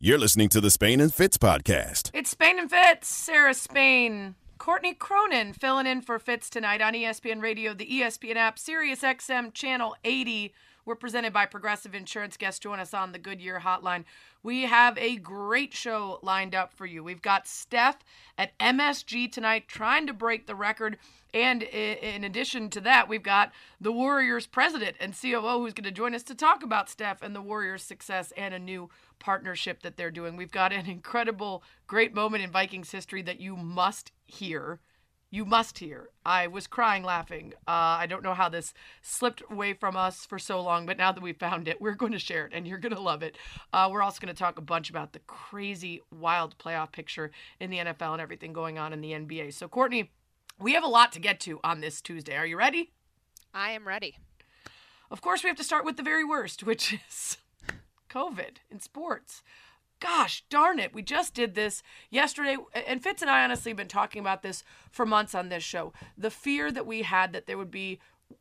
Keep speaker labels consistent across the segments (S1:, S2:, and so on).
S1: You're listening to the Spain and Fitz podcast.
S2: It's Spain and Fitz, Sarah Spain. Courtney Cronin filling in for Fitz tonight on ESPN Radio, the ESPN app, Sirius XM Channel 80. We're presented by Progressive Insurance. Guests join us on the Goodyear Hotline. We have a great show lined up for you. We've got Steph at MSG tonight trying to break the record. And in addition to that, we've got the Warriors president and COO who's going to join us to talk about Steph and the Warriors' success and a new partnership that they're doing. We've got an incredible, great moment in Vikings history that you must hear. You must hear. I was crying laughing. Uh, I don't know how this slipped away from us for so long, but now that we found it, we're going to share it and you're going to love it. Uh, we're also going to talk a bunch about the crazy, wild playoff picture in the NFL and everything going on in the NBA. So, Courtney, we have a lot to get to on this Tuesday. Are you ready?
S3: I am ready.
S2: Of course, we have to start with the very worst, which is COVID in sports. Gosh darn it, we just did this yesterday. And Fitz and I honestly have been talking about this for months on this show. The fear that we had that there would be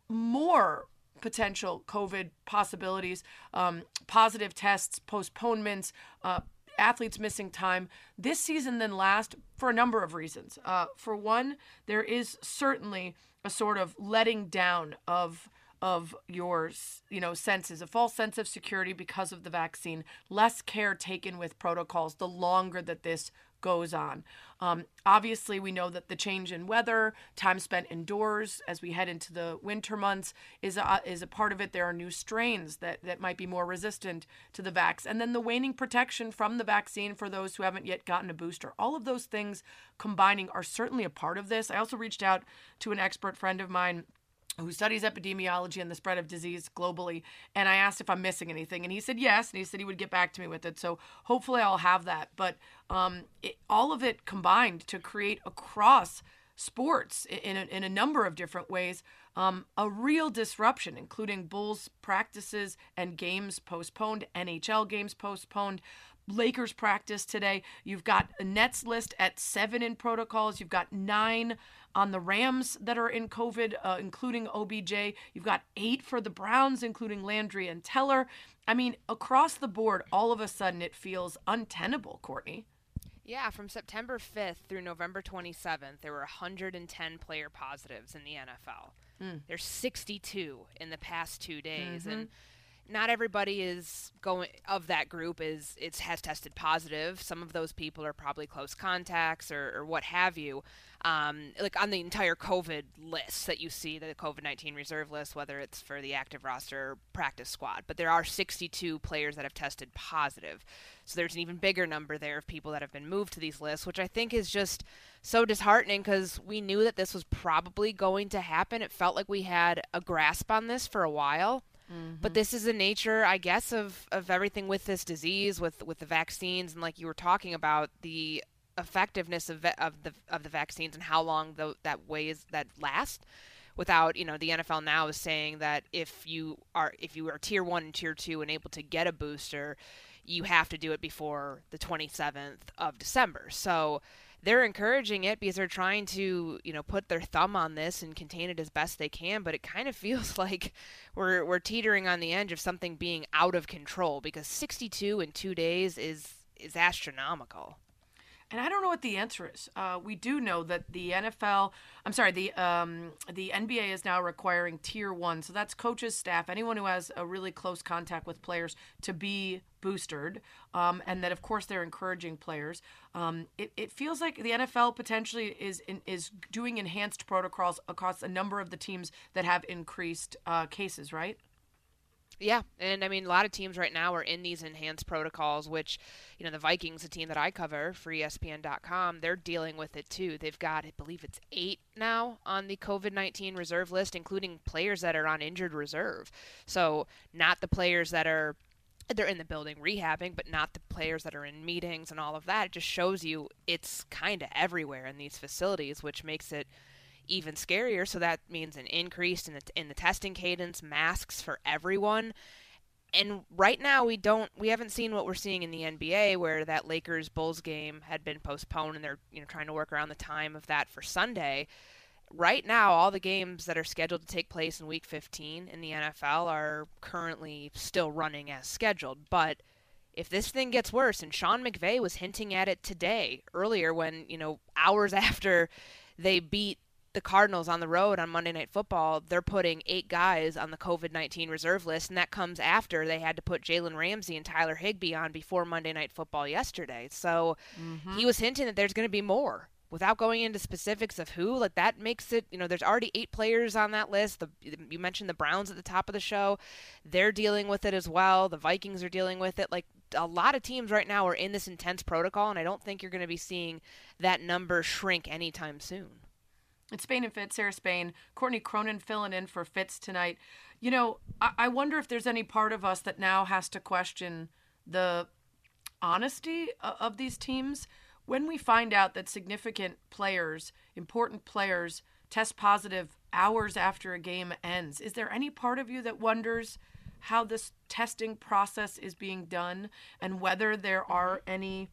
S2: more potential COVID possibilities, um, positive tests, postponements, uh, athletes missing time this season than last for a number of reasons. Uh, for one, there is certainly a sort of letting down of of your you know senses a false sense of security because of the vaccine less care taken with protocols the longer that this goes on. Um, obviously we know that the change in weather time spent indoors as we head into the winter months is a, is a part of it. There are new strains that, that might be more resistant to the vax. And then the waning protection from the vaccine for those who haven't yet gotten a booster. All of those things combining are certainly a part of this. I also reached out to an expert friend of mine who studies epidemiology and the spread of disease globally. And I asked if I'm missing anything, and he said yes, and he said he would get back to me with it. So hopefully I'll have that. But um, it, all of it combined to create across sports in a, in a number of different ways um, a real disruption, including Bulls practices and games postponed, NHL games postponed. Lakers practice today. You've got Nets list at seven in protocols. You've got nine on the Rams that are in COVID, uh, including OBJ. You've got eight for the Browns, including Landry and Teller. I mean, across the board, all of a sudden it feels untenable, Courtney.
S3: Yeah, from September 5th through November 27th, there were 110 player positives in the NFL. Mm. There's 62 in the past two days. Mm-hmm. And not everybody is going of that group is it has tested positive. Some of those people are probably close contacts or, or what have you. Um, like on the entire COVID list that you see, the COVID 19 reserve list, whether it's for the active roster practice squad. But there are 62 players that have tested positive. So there's an even bigger number there of people that have been moved to these lists, which I think is just so disheartening because we knew that this was probably going to happen. It felt like we had a grasp on this for a while. Mm-hmm. But this is the nature, I guess, of, of everything with this disease, with with the vaccines, and like you were talking about, the effectiveness of, of the of the vaccines and how long the, that ways that last. Without, you know, the NFL now is saying that if you are if you are tier one and tier two and able to get a booster, you have to do it before the 27th of December. So they're encouraging it because they're trying to, you know, put their thumb on this and contain it as best they can. But it kind of feels like we're we're teetering on the edge of something being out of control because 62 in two days is is astronomical.
S2: And I don't know what the answer is. Uh, we do know that the NFL, I'm sorry, the um, the NBA is now requiring tier one, so that's coaches, staff, anyone who has a really close contact with players to be boosted, um, and that of course they're encouraging players. Um, it, it feels like the NFL potentially is in, is doing enhanced protocols across a number of the teams that have increased uh, cases, right?
S3: Yeah, and I mean a lot of teams right now are in these enhanced protocols, which you know the Vikings, a team that I cover for ESPN.com, they're dealing with it too. They've got, I believe it's eight now on the COVID nineteen reserve list, including players that are on injured reserve. So not the players that are they're in the building rehabbing, but not the players that are in meetings and all of that. It just shows you it's kind of everywhere in these facilities, which makes it even scarier. So that means an increase in the in the testing cadence, masks for everyone. And right now we don't we haven't seen what we're seeing in the NBA where that Lakers Bulls game had been postponed and they're you know trying to work around the time of that for Sunday. Right now all the games that are scheduled to take place in week 15 in the NFL are currently still running as scheduled, but if this thing gets worse, and Sean McVay was hinting at it today, earlier when, you know, hours after they beat the Cardinals on the road on Monday Night Football, they're putting eight guys on the COVID 19 reserve list, and that comes after they had to put Jalen Ramsey and Tyler Higbee on before Monday Night Football yesterday. So mm-hmm. he was hinting that there's going to be more. Without going into specifics of who, like that makes it, you know, there's already eight players on that list. The, you mentioned the Browns at the top of the show. They're dealing with it as well. The Vikings are dealing with it. Like a lot of teams right now are in this intense protocol, and I don't think you're going to be seeing that number shrink anytime soon.
S2: It's Spain and Fitz, Sarah Spain, Courtney Cronin filling in for Fitz tonight. You know, I-, I wonder if there's any part of us that now has to question the honesty of these teams when we find out that significant players, important players, test positive hours after a game ends. Is there any part of you that wonders how this testing process is being done and whether there are any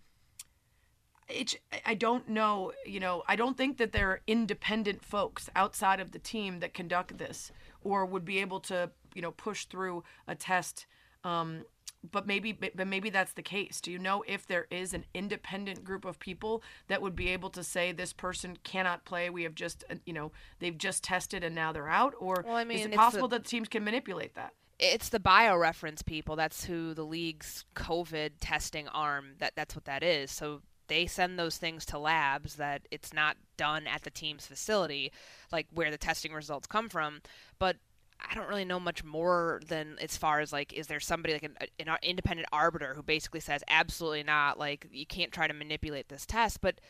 S2: it's I don't know, you know, I don't think that there are independent folks outside of the team that conduct this or would be able to, you know, push through a test. Um, but maybe, but maybe that's the case. Do you know if there is an independent group of people that would be able to say this person cannot play? We have just, uh, you know, they've just tested and now they're out, or well, I mean, is it possible the, that teams can manipulate that?
S3: It's the BioReference people. That's who the league's COVID testing arm. That that's what that is. So they send those things to labs that it's not done at the team's facility, like where the testing results come from. But I don't really know much more than as far as like, is there somebody like an, an independent arbiter who basically says absolutely not, like you can't try to manipulate this test, but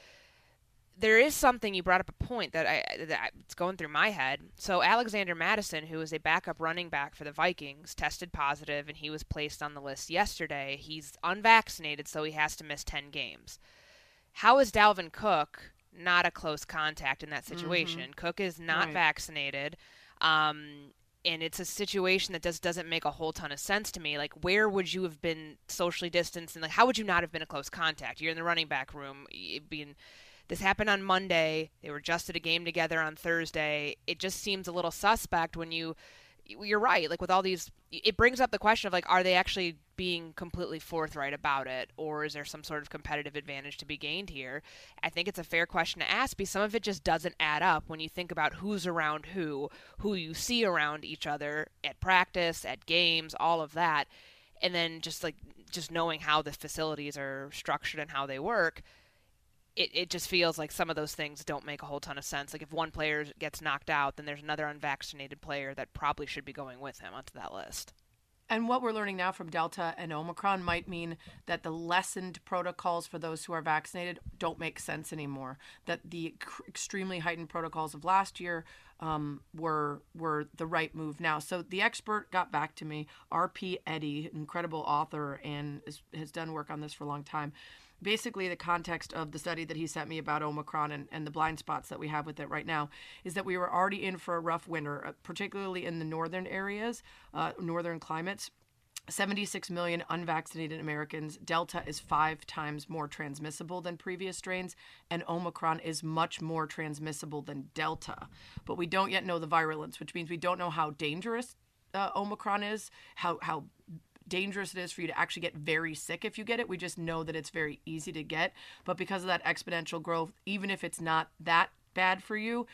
S3: there is something you brought up a point that I that it's going through my head. So Alexander Mattison, who is a backup running back for the Vikings, tested positive and he was placed on the list yesterday. He's unvaccinated, so he has to miss 10 games. How is Dalvin Cook not a close contact in that situation? Mm-hmm. Cook is not right. vaccinated. Um, and it's a situation that just doesn't make a whole ton of sense to me. Like, where would you have been socially distanced, and like, how would you not have been a close contact? You're in the running back room. Being this happened on Monday. They were just at a game together on Thursday. It just seems a little suspect when you you're right. Like with all these, it brings up the question of like, are they actually being completely forthright about it, or is there some sort of competitive advantage to be gained here? I think it's a fair question to ask because some of it just doesn't add up when you think about who's around who, who you see around each other at practice, at games, all of that, and then just like just knowing how the facilities are structured and how they work it, it just feels like some of those things don't make a whole ton of sense. Like if one player gets knocked out, then there's another unvaccinated player that probably should be going with him onto that list.
S2: And what we're learning now from Delta and Omicron might mean that the lessened protocols for those who are vaccinated don't make sense anymore. That the extremely heightened protocols of last year um, were were the right move now. So the expert got back to me, R.P. Eddy, incredible author, and is, has done work on this for a long time basically the context of the study that he sent me about Omicron and, and the blind spots that we have with it right now is that we were already in for a rough winter, uh, particularly in the northern areas, uh, northern climates. 76 million unvaccinated Americans. Delta is five times more transmissible than previous strains, and Omicron is much more transmissible than Delta. But we don't yet know the virulence, which means we don't know how dangerous uh, Omicron is, how, how dangerous it is for you to actually get very sick if you get it. We just know that it's very easy to get. But because of that exponential growth, even if it's not that bad for you,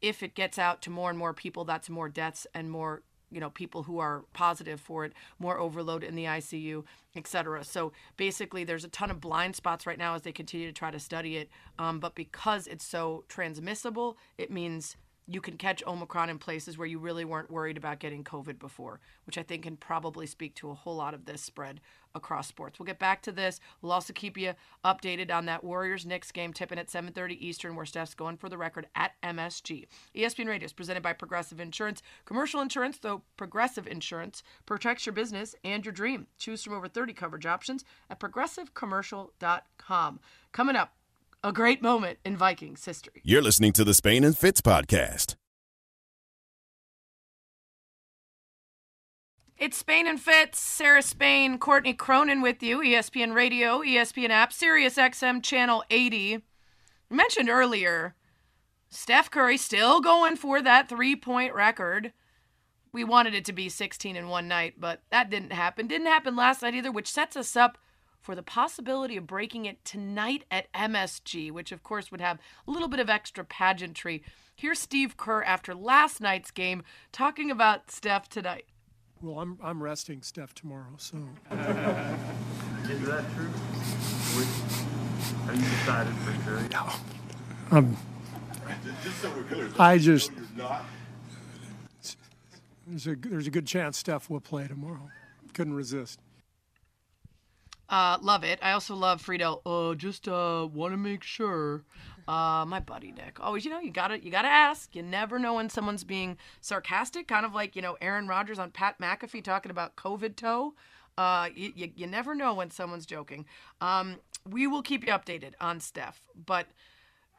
S2: if it gets out to more and more people, that's more deaths and more you know people who are positive for it more overload in the icu etc so basically there's a ton of blind spots right now as they continue to try to study it um, but because it's so transmissible it means you can catch Omicron in places where you really weren't worried about getting COVID before, which I think can probably speak to a whole lot of this spread across sports. We'll get back to this. We'll also keep you updated on that Warriors Knicks game tipping at 7:30 Eastern, where Steph's going for the record at MSG. ESPN Radio is presented by Progressive Insurance. Commercial insurance, though Progressive Insurance protects your business and your dream. Choose from over 30 coverage options at progressivecommercial.com. Coming up a great moment in Vikings history.
S1: You're listening to the Spain and Fitz podcast.
S2: It's Spain and Fitz, Sarah Spain, Courtney Cronin with you, ESPN Radio, ESPN app, Sirius XM Channel 80. I mentioned earlier, Steph Curry still going for that three point record. We wanted it to be 16 in one night, but that didn't happen. Didn't happen last night either, which sets us up for the possibility of breaking it tonight at MSG, which of course would have a little bit of extra pageantry. Here's Steve Kerr after last night's game talking about Steph tonight.
S4: Well, I'm, I'm resting Steph tomorrow, so.
S5: Is that true? Have you decided for sure?
S4: No. Um,
S1: Just so we're clear,
S4: I just, there's a, there's a good chance Steph will play tomorrow. Couldn't resist.
S2: Uh, love it. I also love Friedell. Uh, just uh, want to make sure. Uh, my buddy Nick. Always, you know, you gotta you gotta ask. You never know when someone's being sarcastic. Kind of like you know Aaron Rodgers on Pat McAfee talking about COVID toe. Uh, you, you, you never know when someone's joking. Um, we will keep you updated on Steph, but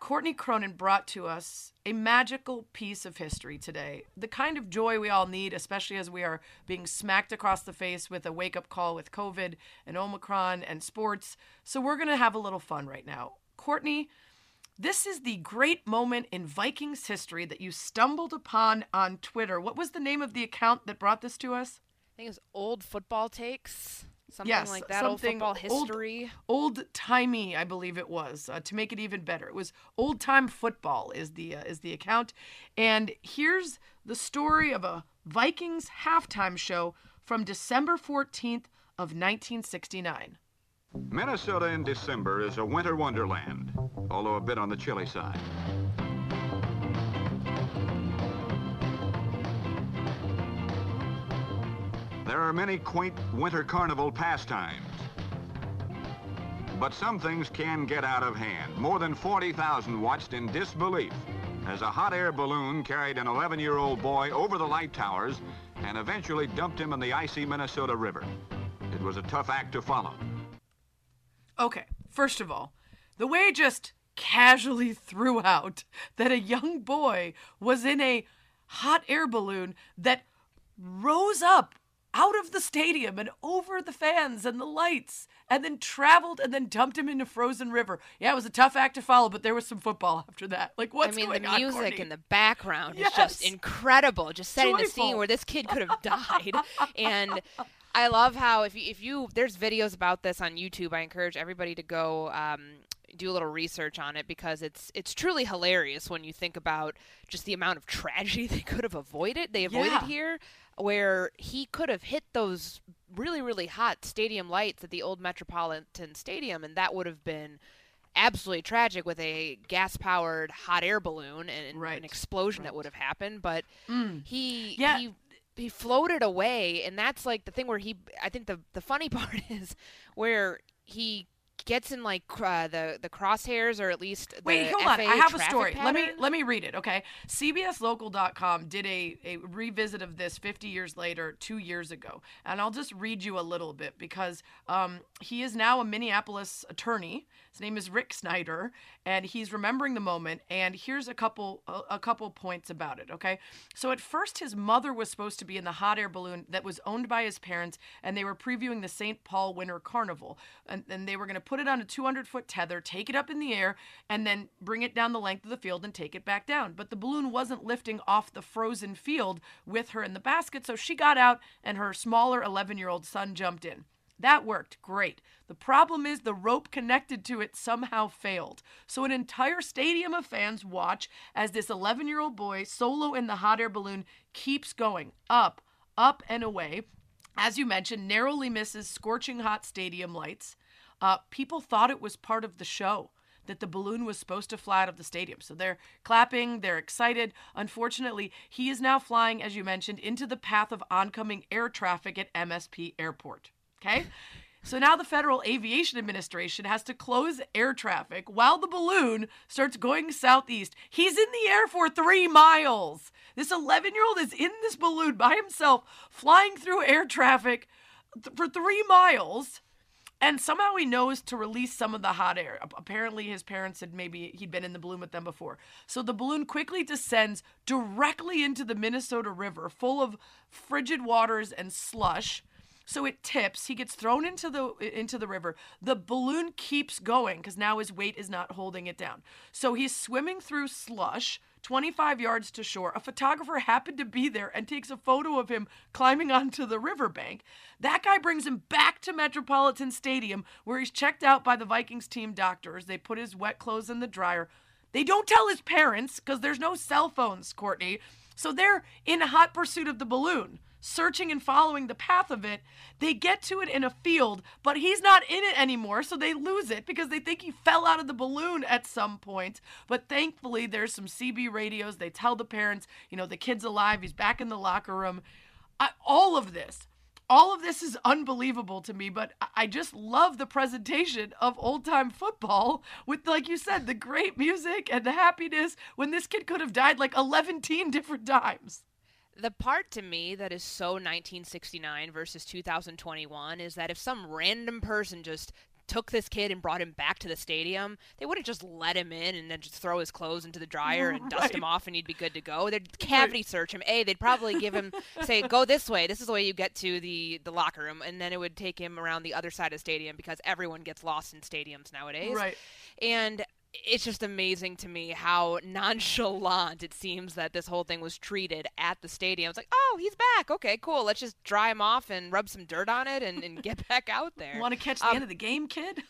S2: Courtney Cronin brought to us a magical piece of history today. The kind of joy we all need, especially as we are being smacked across the face with a wake up call with COVID and Omicron and sports. So we're going to have a little fun right now. Courtney, this is the great moment in Vikings history that you stumbled upon on Twitter. What was the name of the account that brought this to us?
S3: I think it's old football takes. Something
S2: yes,
S3: like that.
S2: something
S3: old football history.
S2: Old timey, I believe it was. Uh, to make it even better, it was old time football is the uh, is the account, and here's the story of a Vikings halftime show from December fourteenth of 1969.
S6: Minnesota in December is a winter wonderland, although a bit on the chilly side. There are many quaint winter carnival pastimes. But some things can get out of hand. More than 40,000 watched in disbelief as a hot air balloon carried an 11-year-old boy over the light towers and eventually dumped him in the icy Minnesota River. It was a tough act to follow.
S2: Okay, first of all, the way just casually threw out that a young boy was in a hot air balloon that rose up out of the stadium and over the fans and the lights and then traveled and then dumped him into frozen river. Yeah, it was a tough act to follow, but there was some football after that. Like what's
S3: I mean, the music
S2: Courtney?
S3: in the background
S2: Yes.
S3: is just incredible. Just setting the scene where this kid could have died. and I love how if you, if you there's videos about this on YouTube. I encourage everybody to go um, do a little research on it because it's it's truly hilarious when you think about just the amount of tragedy they could have avoided. They avoided
S2: Yeah.
S3: here, where he could have hit those really really hot stadium lights at the old Metropolitan Stadium, and that would have been absolutely tragic with a gas powered hot air balloon and,
S2: Right.
S3: an explosion that would have happened but mm. he
S2: Yeah.
S3: he he floated away and that's like the thing where he i think the the funny part is where he gets in like uh, the the crosshairs or at least the
S2: Wait, hold on. I have a story. Let me let me read it, okay? CBSLocal.com did a, a revisit of this 50 years later, two years ago, and I'll just read you a little bit because um, he is now a Minneapolis attorney. His name is Rick Snyder, and he's remembering the moment. And here's a couple a, a couple points about it, okay? So at first, his mother was supposed to be in the hot air balloon that was owned by his parents, and they were previewing the St. Paul Winter Carnival, and, and they were going to put it on a 200 foot tether, take it up in the air, and then bring it down the length of the field and take it back down. But the balloon wasn't lifting off the frozen field with her in the basket, so she got out, and her smaller 11 year old son jumped in. That worked great. The problem is the rope connected to it somehow failed. So an entire stadium of fans watch as this 11 year old boy, solo in the hot air balloon, keeps going up, up, and away. As you mentioned, narrowly misses scorching hot stadium lights. Uh, people thought it was part of the show that the balloon was supposed to fly out of the stadium. So they're clapping, they're excited. Unfortunately, he is now flying, as you mentioned, into the path of oncoming air traffic at MSP Airport. Okay? So now the Federal Aviation Administration has to close air traffic while the balloon starts going southeast. He's in the air for three miles. This 11 year old is in this balloon by himself, flying through air traffic th- for three miles. And somehow he knows to release some of the hot air. Apparently, his parents had maybe he'd been in the balloon with them before. So the balloon quickly descends directly into the Minnesota River, full of frigid waters and slush. So it tips. He gets thrown into the into the river. The balloon keeps going because now his weight is not holding it down. So he's swimming through slush. 25 yards to shore. A photographer happened to be there and takes a photo of him climbing onto the riverbank. That guy brings him back to Metropolitan Stadium where he's checked out by the Vikings team doctors. They put his wet clothes in the dryer. They don't tell his parents because there's no cell phones, Courtney. So they're in hot pursuit of the balloon, searching and following the path of it. They get to it in a field, but he's not in it anymore, so they lose it because they think he fell out of the balloon at some point. But thankfully, there's some CB radios. They tell the parents, you know, the kid's alive, he's back in the locker room. I, all of this all of this is unbelievable to me, but I just love the presentation of old time football with, like you said, the great music and the happiness when this kid could have died like 11 different times.
S3: The part to me that is so 1969 versus 2021 is that if some random person just took this kid and brought him back to the stadium, they wouldn't just let him in and then just throw his clothes into the dryer and dust
S2: Right.
S3: him off and he'd be good to go. They'd cavity search him. A, they'd probably give him say, "Go this way. This is the way you get to the the locker room," and then it would take him around the other side of the stadium because everyone gets lost in stadiums nowadays.
S2: Right.
S3: And it's just amazing to me how nonchalant it seems that this whole thing was treated at the stadium. It's like, oh, he's back. Okay, cool. Let's just dry him off and rub some dirt on it and, and get back out there.
S2: Want to catch the
S3: Um,
S2: end of the game, kid?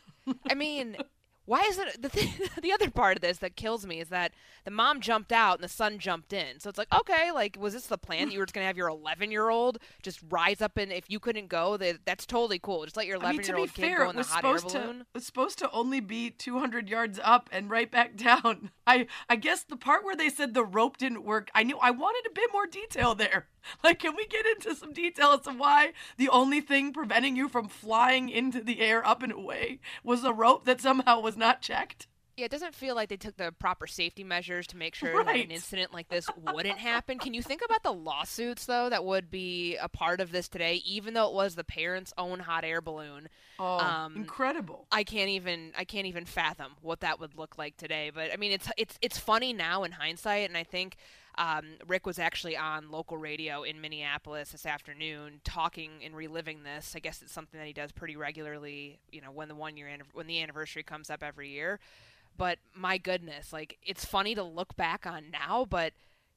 S3: I mean, why is it the thing, the other part of this that kills me is that the mom jumped out and the son jumped in. So it's like, okay, like was this the plan that you were just gonna have your 11 year old just rise up and if you couldn't go, that that's totally cool. Just let your
S2: I
S3: 11
S2: mean, to
S3: year old kid
S2: fair,
S3: go in the
S2: was
S3: hot air
S2: supposed to
S3: balloon.
S2: it was supposed to only be 200 yards up and right back down. I I guess the part where they said the rope didn't work, I knew I wanted a bit more detail there. Like, can we get into some detail as to why the only thing preventing you from flying into the air up and away was a rope that somehow was not checked?
S3: Yeah, it doesn't feel like they took the proper safety measures to make sure that an incident like this wouldn't happen. Can you think about the lawsuits though that would be a part of this today, even though it was the parents' own hot air balloon?
S2: Oh,
S3: Um,
S2: incredible!
S3: I can't even I can't even fathom what that would look like today. But I mean, it's it's it's funny now in hindsight, and I think um, Rick was actually on local radio in Minneapolis this afternoon, talking and reliving this. I guess it's something that he does pretty regularly. You know, when the one year when the anniversary comes up every year. But my goodness, like it's funny to look back on now, but.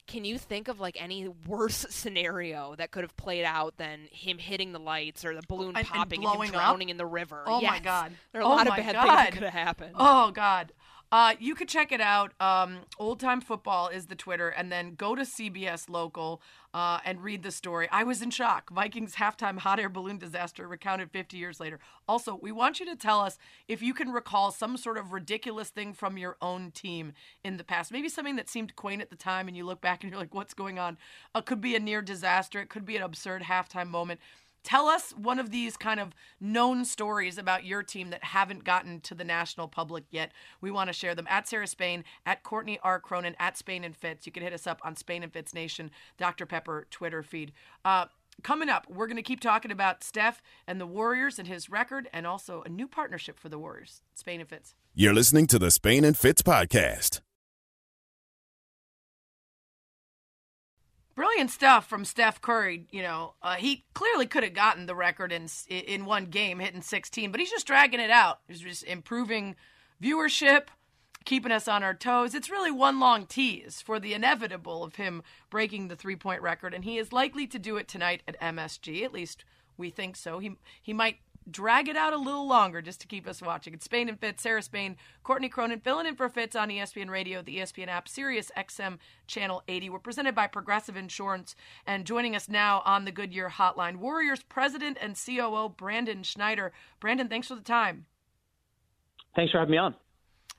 S3: Can you think of like any worse scenario that could have played out than him hitting the lights or the balloon
S2: And- and
S3: popping and, him
S2: blowing up?
S3: drowning in the river?
S2: Oh my God.
S3: There are a
S2: Oh
S3: lot of bad things that could have happened.
S2: Oh God. Uh, you could check it out. Um, Old Time Football is the Twitter, and then go to CBS Local uh, and read the story. I was in shock. Vikings halftime hot air balloon disaster recounted 50 years later. Also, we want you to tell us if you can recall some sort of ridiculous thing from your own team in the past. Maybe something that seemed quaint at the time, and you look back and you're like, "What's going on?" It could be a near disaster. It could be an absurd halftime moment. Tell us one of these kind of known stories about your team that haven't gotten to the national public yet. We want to share them at Sarah Spain, at Courtney R. Cronin, at Spain and Fitz. You can hit us up on Spain and Fitz Nation, Dr. Pepper Twitter feed. Uh, coming up, we're going to keep talking about Steph and the Warriors and his record, and also a new partnership for the Warriors, Spain and Fitz.
S7: You're listening to the Spain and Fitz podcast.
S2: Brilliant stuff from Steph Curry. You know, uh, he clearly could have gotten the record in in one game, hitting 16, but he's just dragging it out. He's just improving viewership, keeping us on our toes. It's really one long tease for the inevitable of him breaking the three point record, and he is likely to do it tonight at MSG. At least we think so. He he might drag it out a little longer just to keep us watching. It's Spain and Fitz, Sarah Spain, Courtney Cronin, filling in for Fitz on ESPN Radio, the ESPN app, Sirius XM Channel 80. We're presented by Progressive Insurance, and joining us now on the Goodyear Hotline, Warriors President and COO Brandon Schneider. Brandon, thanks for the time.
S8: Thanks for having me on.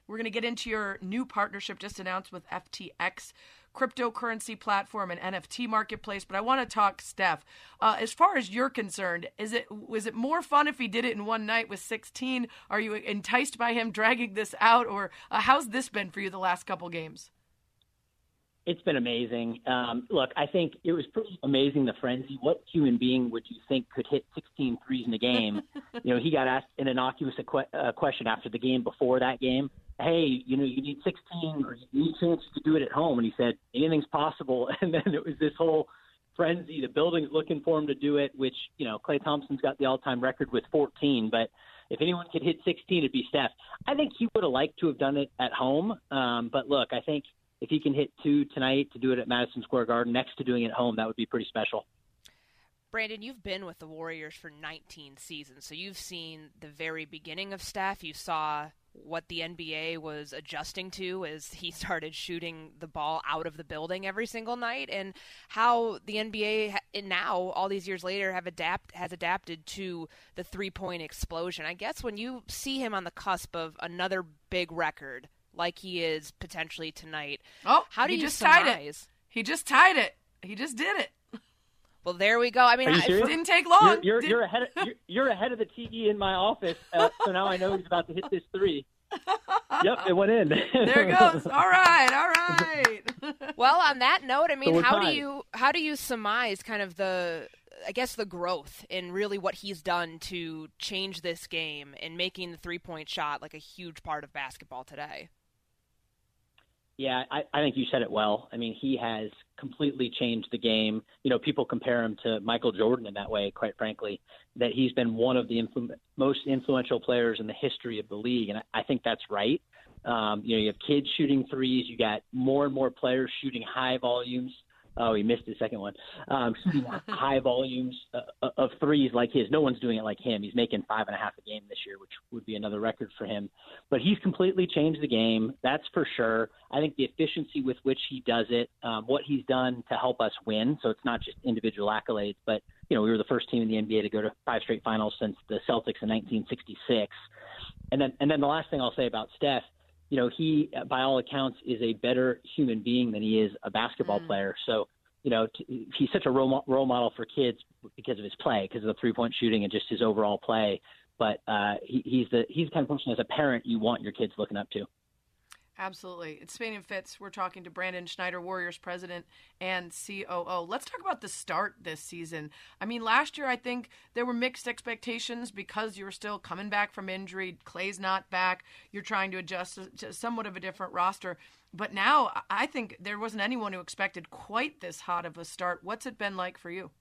S2: We're going to get into your new partnership just announced with FTX cryptocurrency platform and NFT marketplace, but I want to talk Steph. Uh, as far as you're concerned, is it was it more fun if he did it in one night with 16? Are you enticed by him dragging this out, or uh, how's this been for you the last couple games?
S8: It's been amazing. Um, look, I think it was pretty amazing the frenzy. What human being would you think could hit 16 threes in a game? you know, he got asked an innocuous que- uh, question after the game before that game. Hey, you know, you need 16 or you need a chance to do it at home. And he said, anything's possible. And then it was this whole frenzy. The building's looking for him to do it, which, you know, Klay Thompson's got the all time record with 14, but if anyone could hit 16, it'd be Steph. I think he would have liked to have done it at home. Um, but look, I think if he can hit two tonight to do it at Madison Square Garden next to doing it at home, that would be pretty special.
S3: Brandon, you've been with the Warriors for 19 seasons, so you've seen the very beginning of Steph. You saw what the NBA was adjusting to as he started shooting the ball out of the building every single night, and how the NBA now, all these years later, have adapt has adapted to the three point explosion. I guess when you see him on the cusp of another big record, like he is potentially tonight,
S2: oh,
S3: how do
S2: he
S3: you
S2: just
S3: surmise?
S2: tied it? He just tied it. He just did it.
S3: Well, there we go. I mean,
S8: Are you
S3: I-
S8: serious?
S2: Didn't take long.
S8: You're, you're,
S2: Did-
S8: you're ahead. Of, you're, you're ahead of the TV in my office, uh, so now I know he's about to hit this three. Yep, it went in.
S2: there it goes. All right, all right.
S3: Well, on that note, I mean,
S8: we're
S3: how do you how do you surmise kind of the I guess the growth in really what he's done to change this game and making the three point shot like a huge part of basketball today?
S8: Yeah, I, I think you said it well. I mean, he has completely changed the game. You know, people compare him to Michael Jordan in that way, quite frankly, that he's been one of the influ- most influential players in the history of the league. And I, I think that's right. Um, you know, you have kids shooting threes. You got more and more players shooting high volumes. Oh, he missed his second one. Um, high volumes uh, of threes like his. No one's doing it like him. He's making five and a half a game this year, which would be another record for him. But he's completely changed the game. That's for sure. I think the efficiency with which he does it, um, what he's done to help us win. So it's not just individual accolades, but you know, we were the first team in the NBA to go to five straight finals since the Celtics in 1966. And then, and then the last thing I'll say about Steph, you know, he, uh, by all accounts, is a better human being than he is a basketball player. So, you know, t- he's such a role, mo- role model for kids because of his play, because of the three point shooting and just his overall play. But uh, he, he's the he's the kind of person as a parent you want your kids looking up to.
S2: Absolutely. It's Spain and Fitz. We're talking to Brandon Schneider, Warriors president and COO. Let's talk about the start this season. I mean, last year I think there were mixed expectations because you were still coming back from injury. Klay's not back. You're trying to adjust to somewhat of a different roster. But now I- I think there wasn't anyone who expected quite this hot of a start. What's it been like for you?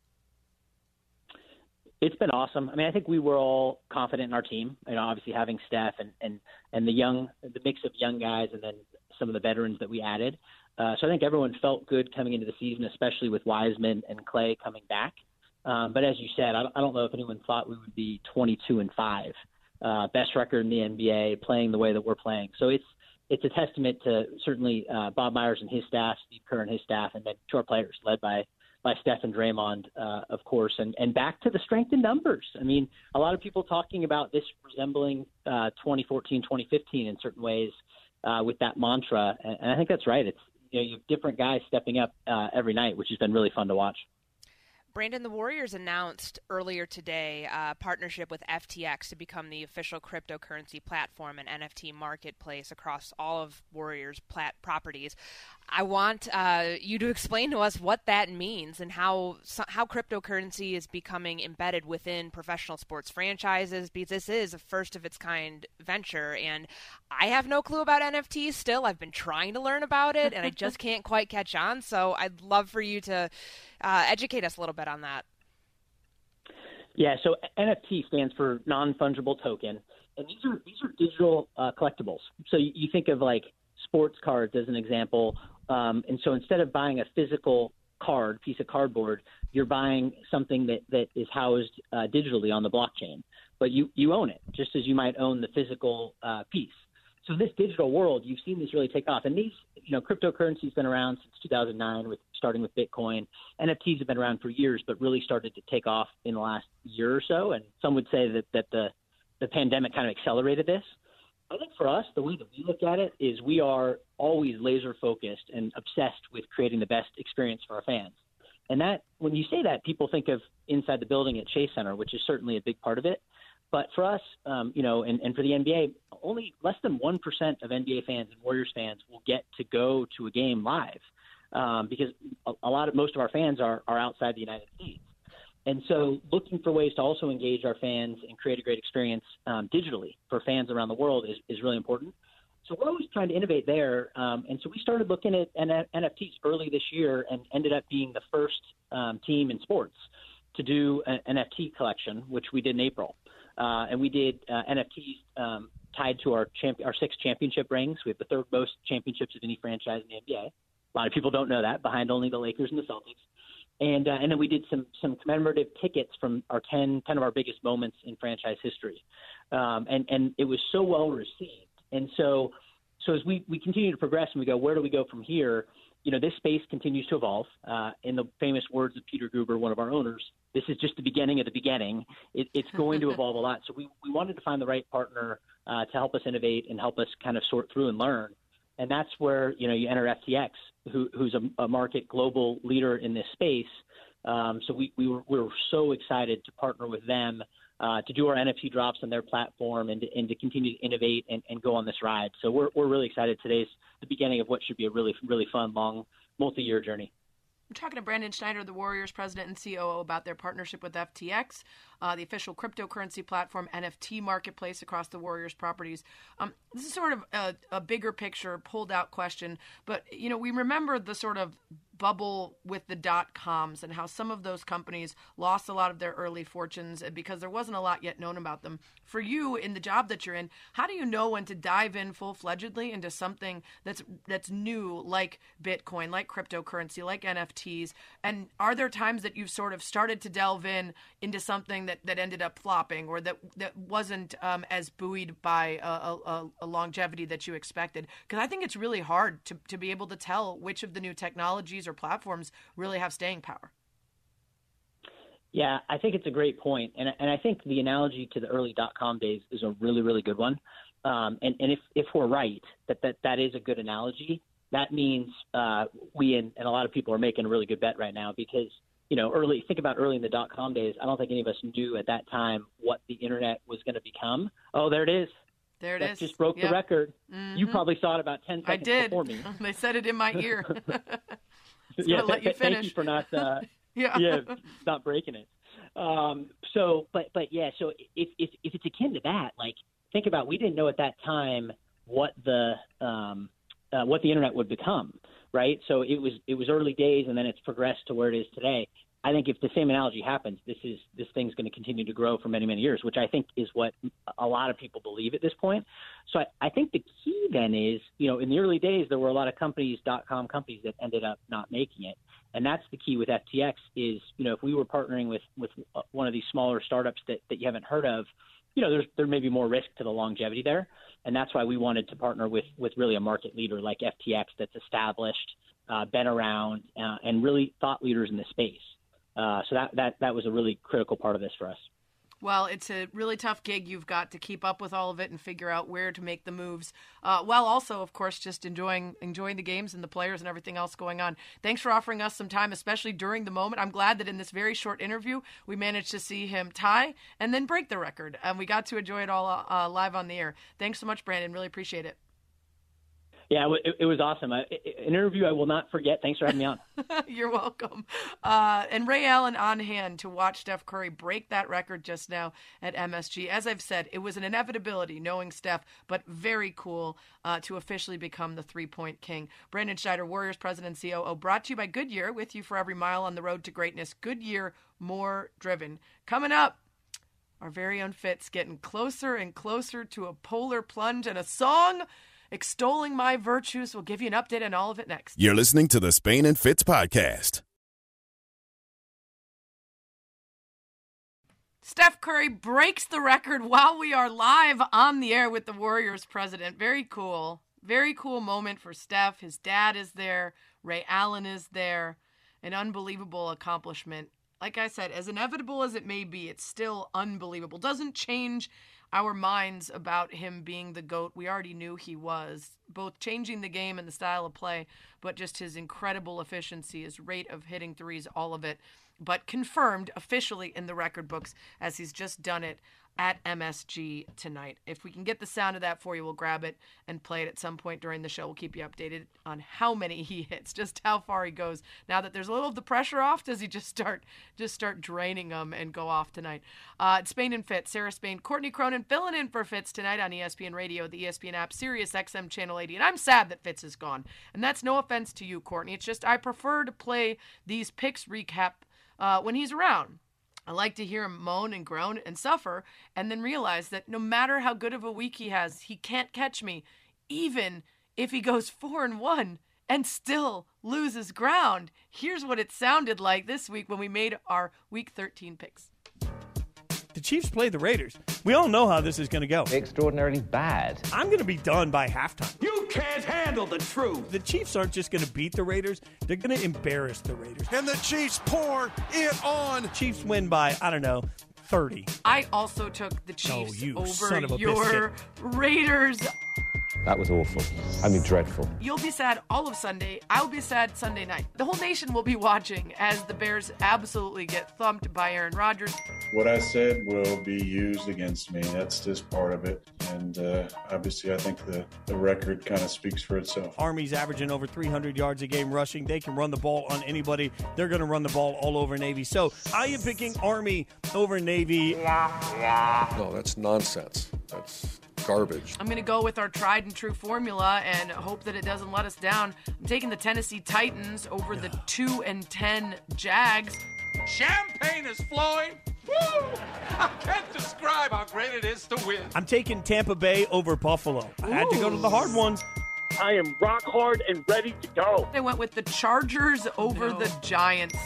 S8: It's been awesome. I mean, I think we were all confident in our team. You know, obviously having Steph and and and the young, the mix of young guys, and then some of the veterans that we added. Uh, so I think everyone felt good coming into the season, especially with Wiseman and Klay coming back. Um, but as you said, I, I don't know if anyone thought we would be 22 and five, uh, best record in the NBA, playing the way that we're playing. So it's it's a testament to certainly uh, Bob Myers and his staff, Steve Kerr and his staff, and then to our players led by by Steph and Draymond, uh, of course, and, and back to the strength in numbers. I mean, a lot of people talking about this resembling uh, 2014, 2015 in certain ways uh, with that mantra, and, and I think that's right. It's you know you have different guys stepping up uh, every night, which has been really fun to watch.
S3: Brandon, the Warriors announced earlier today a partnership with FTX to become the official cryptocurrency platform and NFT marketplace across all of Warriors' plat- properties. I want uh, you to explain to us what that means and how how cryptocurrency is becoming embedded within professional sports franchises because this is a first of its kind venture and I have no clue about NFTs still. I've been trying to learn about it and I just can't quite catch on. So I'd love for you to uh, educate us a little bit on that.
S8: Yeah, so NFT stands for non fungible token, and these are these are digital uh, collectibles. So you, you think of like sports cards as an example, um, and so instead of buying a physical card, piece of cardboard, you're buying something that that is housed uh, digitally on the blockchain, but you you own it just as you might own the physical uh, piece. So this digital world, you've seen this really take off, and these, you know, cryptocurrency's been around since 2009, with starting with Bitcoin. NFTs have been around for years, but really started to take off in the last year or so. And some would say that that the the pandemic kind of accelerated this. I think for us, the way that we look at it is we are always laser focused and obsessed with creating the best experience for our fans. And that, when you say that, people think of inside the building at Chase Center, which is certainly a big part of it. But for us, um, you know, and, and for the NBA, only less than 1% of NBA fans and Warriors fans will get to go to a game live um, because a, a lot of most of our fans are, are outside the United States. And so looking for ways to also engage our fans and create a great experience um, digitally for fans around the world is, is really important. So we're always trying to innovate there. Um, and so we started looking at NFTs early this year and ended up being the first um, team in sports to do an NFT collection, which we did in April. Uh, and we did uh, NFTs um, tied to our champ- our six championship rings. We have the third most championships of any franchise in the NBA. A lot of people don't know that, behind only the Lakers and the Celtics. And uh, and then we did some some commemorative tickets from our 10, 10 of our biggest moments in franchise history. Um, and and it was so well received. And so so as we we continue to progress and we go, where do we go from here? You know, this space continues to evolve. Uh, in the famous words of Peter Guber, one of our owners, this is just the beginning of the beginning. It, it's going to evolve a lot. So we, we wanted to find the right partner uh, to help us innovate and help us kind of sort through and learn. And that's where you know you enter FTX, who, who's a, a, market global leader in this space. Um, so we, we were, we were so excited to partner with them uh, to do our NFT drops on their platform and to, and to continue to innovate and, and go on this ride. So we're, we're really excited. Today's the beginning of what should be a really, really fun, long, multi year journey.
S2: I'm talking to Brandon Schneider, the Warriors president and COO, about their partnership with FTX, uh, the official cryptocurrency platform NFT marketplace across the Warriors properties. Um, this is sort of a, a, bigger picture, pulled out question, but you know we remember the sort of bubble with the dot coms and how some of those companies lost a lot of their early fortunes because there wasn't a lot yet known about them. For you in the job that you're in, how do you know when to dive in full fledgedly into something that's that's new like Bitcoin, like cryptocurrency, like NFTs? And are there times that you've sort of started to delve in into something that, that ended up flopping or that that wasn't um, as buoyed by a, a, a longevity that you expected? Because I think it's really hard to, to be able to tell which of the new technologies or platforms really have staying power.
S8: Yeah, I think it's a great point, and and I think the analogy to the early dot com days is a really really good one. Um, and and if if we're right that that that is a good analogy, that means uh, we and, and a lot of people are making a really good bet right now because you know early think about early in the dot com days. I don't think any of us knew at that time what the internet was going to become. Oh, there it is.
S2: There it
S8: that
S2: is.
S8: Just broke
S2: yep.
S8: the record.
S2: Mm-hmm.
S8: You probably saw it about ten seconds
S2: I did.
S8: before me.
S2: they said it in my ear.
S8: yeah,
S2: let you
S8: th- thank you for not uh,
S2: yeah.
S8: yeah not breaking it. Um, so, but but yeah, so if, if if it's akin to that, like think about we didn't know at that time what the um, uh, what the internet would become, right? So it was it was early days, and then it's progressed to where it is today. I think if the same analogy happens, this is this thing's going to continue to grow for many many years, which I think is what a lot of people believe at this point. So I, I think the key then is, you know, in the early days there were a lot of companies, dot com companies that ended up not making it, and that's the key with FTX is, you know, if we were partnering with with one of these smaller startups that that you haven't heard of, you know, there's there may be more risk to the longevity there, and that's why we wanted to partner with with really a market leader like FTX that's established, uh, been around, uh, and really thought leaders in the space. Uh, so that, that that was a really critical part of this for us.
S2: Well, it's a really tough gig. You've got to keep up with all of it and figure out where to make the moves, uh, while also, of course, just enjoying enjoying the games and the players and everything else going on. Thanks for offering us some time, especially during the moment. I'm glad that in this very short interview we managed to see him tie and then break the record, and we got to enjoy it all uh, live on the air. Thanks so much, Brandon. Really appreciate it.
S8: Yeah, it, it was awesome. I, an interview I will not forget. Thanks for having me on.
S2: You're welcome. Uh, and Ray Allen on hand to watch Steph Curry break that record just now at MSG. As I've said, it was an inevitability knowing Steph, but very cool uh, to officially become the three point king. Brandon Schneider, Warriors president and COO, brought to you by Goodyear, with you for every mile on the road to greatness. Goodyear, more driven. Coming up, our very own Fitz getting closer and closer to a polar plunge and a song extolling my virtues. We'll give you an update on all of it next.
S7: You're listening to the Spain and Fitz podcast.
S2: Steph Curry breaks the record while we are live on the air with the Warriors president. Very cool. Very cool moment for Steph. His dad is there, Ray Allen is there. An unbelievable accomplishment. Like I said, as inevitable as it may be, it's still unbelievable. Doesn't change our minds about him being the GOAT. We already knew he was, both changing the game and the style of play, but just his incredible efficiency, his rate of hitting threes, all of it. But confirmed officially in the record books as he's just done it at MSG tonight. If we can get the sound of that for you, we'll grab it and play it at some point during the show. We'll keep you updated on how many he hits, just how far he goes. Now that there's a little of the pressure off, does he just start just start draining them and go off tonight? Uh, it's Spain and Fitz, Sarah Spain, Courtney Cronin filling in for Fitz tonight on ESPN Radio, the ESPN app, Sirius XM Channel 80. And I'm sad that Fitz is gone. And that's no offense to you, Courtney. It's just I prefer to play these picks recap uh, when he's around. I like to hear him moan and groan and suffer, and then realize that no matter how good of a week he has, he can't catch me, even if he goes four and one and still loses ground. Here's what it sounded like this week when we made our week 13 picks.
S9: The Chiefs play the Raiders. We all know how this is going to go.
S10: Extraordinarily bad.
S9: I'm going to be done by halftime.
S11: You can't handle the truth.
S9: The Chiefs aren't just going to beat the Raiders, they're going to embarrass the Raiders.
S12: And the Chiefs pour it on.
S9: Chiefs win by, I don't know, 30.
S2: I also took the
S9: Oh,
S2: Chiefs
S9: you
S2: over
S9: son of a
S2: your Raiders.
S10: That was awful. I mean, dreadful.
S2: You'll be sad all of Sunday. I'll be sad Sunday night. The whole nation will be watching as the Bears absolutely get thumped by Aaron Rodgers.
S13: What I said will be used against me. That's just part of it. And uh, obviously, I think the, the record kind of speaks for itself.
S9: Army's averaging over 300 yards a game rushing. They can run the ball on anybody. They're going to run the ball all over Navy. So I am picking Army over Navy.
S12: No, that's nonsense. That's garbage.
S2: I'm going to go with our tried and true formula and hope that it doesn't let us down. I'm taking the Tennessee Titans over the 2 and 10 Jags.
S11: Champagne is flowing. Woo! I can't describe how great it is to win.
S9: I'm taking Tampa Bay over Buffalo. I had to go to the hard ones.
S5: I am rock hard and ready to go.
S2: I went with the Chargers over the Giants.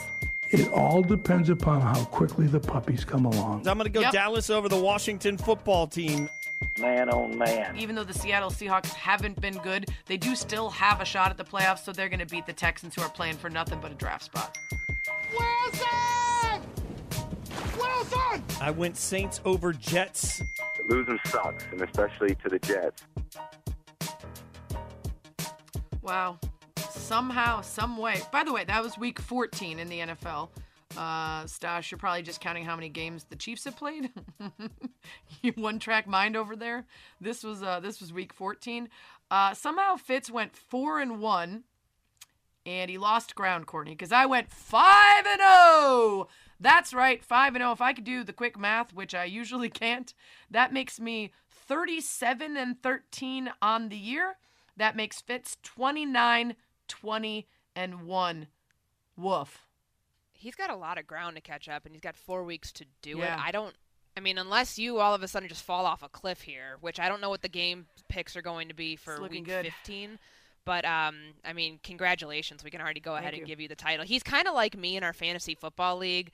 S14: It all depends upon how quickly the puppies come along.
S9: I'm going to go
S2: Yep.
S9: Dallas over the Washington football team.
S5: Man on man.
S2: Even though the Seattle Seahawks haven't been good, they do still have a shot at the playoffs, so they're going to beat the Texans, who are playing for nothing but a draft spot.
S11: Wilson! Wilson!
S9: I went Saints over Jets.
S15: Losing sucks, and especially to the Jets.
S2: Wow. Somehow, some way. By the way, that was week 14 in the NFL. Uh, Stash, you're probably just counting how many games the Chiefs have played. you one track mind over there. This was uh, this was week 14. Uh, somehow Fitz went four and one, and he lost ground, Courtney, because I went five and zero. That's right, five and zero. If I could do the quick math, which I usually can't, that makes me 37 and 13 on the year. That makes Fitz 29, 20, and 1. Woof.
S3: He's got a lot of ground to catch up, and he's got four weeks to do
S2: Yeah.
S3: it. I don't. I mean, unless you all of a sudden just fall off a cliff here, which I don't know what the game picks are going to be for week
S2: good.
S3: 15. But um, I mean, congratulations. We can already go ahead
S2: Thank
S3: and
S2: you.
S3: give you the title. He's kind of like me in our fantasy football league.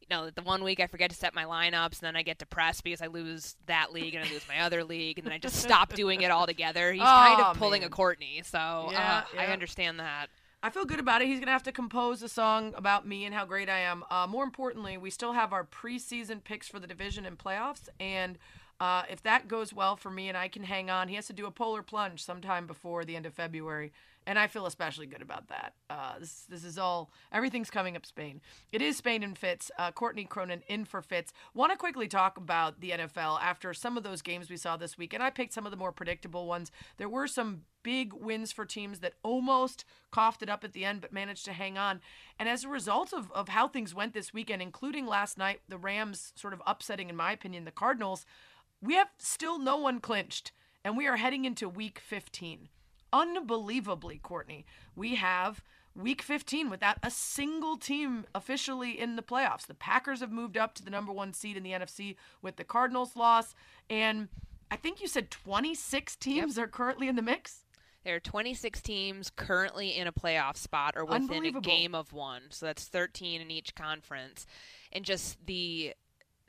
S3: You know, the one week I forget to set my lineups, and then I get depressed because I lose that league and I lose my other league, and then I just stop doing it altogether. He's kind of pulling
S2: man.
S3: a Courtney, so
S2: Yeah,
S3: uh, I understand that.
S2: I feel good about it. He's going to have to compose a song about me and how great I am. Uh, more importantly, we still have our preseason picks for the division and playoffs. And uh, if that goes well for me and I can hang on, he has to do a polar plunge sometime before the end of February. And I feel especially good about that. Uh, this, this is all, everything's coming up Spain. It is Spain and Fitz. Uh, Courtney Cronin in for Fitz. Want to quickly talk about the NFL after some of those games we saw this week. And I picked some of the more predictable ones. There were some big wins for teams that almost coughed it up at the end but managed to hang on. And as a result of, of how things went this weekend, including last night, the Rams sort of upsetting, in my opinion, the Cardinals, we have still no one clinched. And we are heading into week 15. Unbelievably, Courtney, we have week 15 without a single team officially in the playoffs. The Packers have moved up to the number one seed in the NFC with the Cardinals loss. And I think you said 26 teams are currently in the mix.
S3: There are 26 teams currently in a playoff spot or within a game of one. So that's 13 in each conference. And just the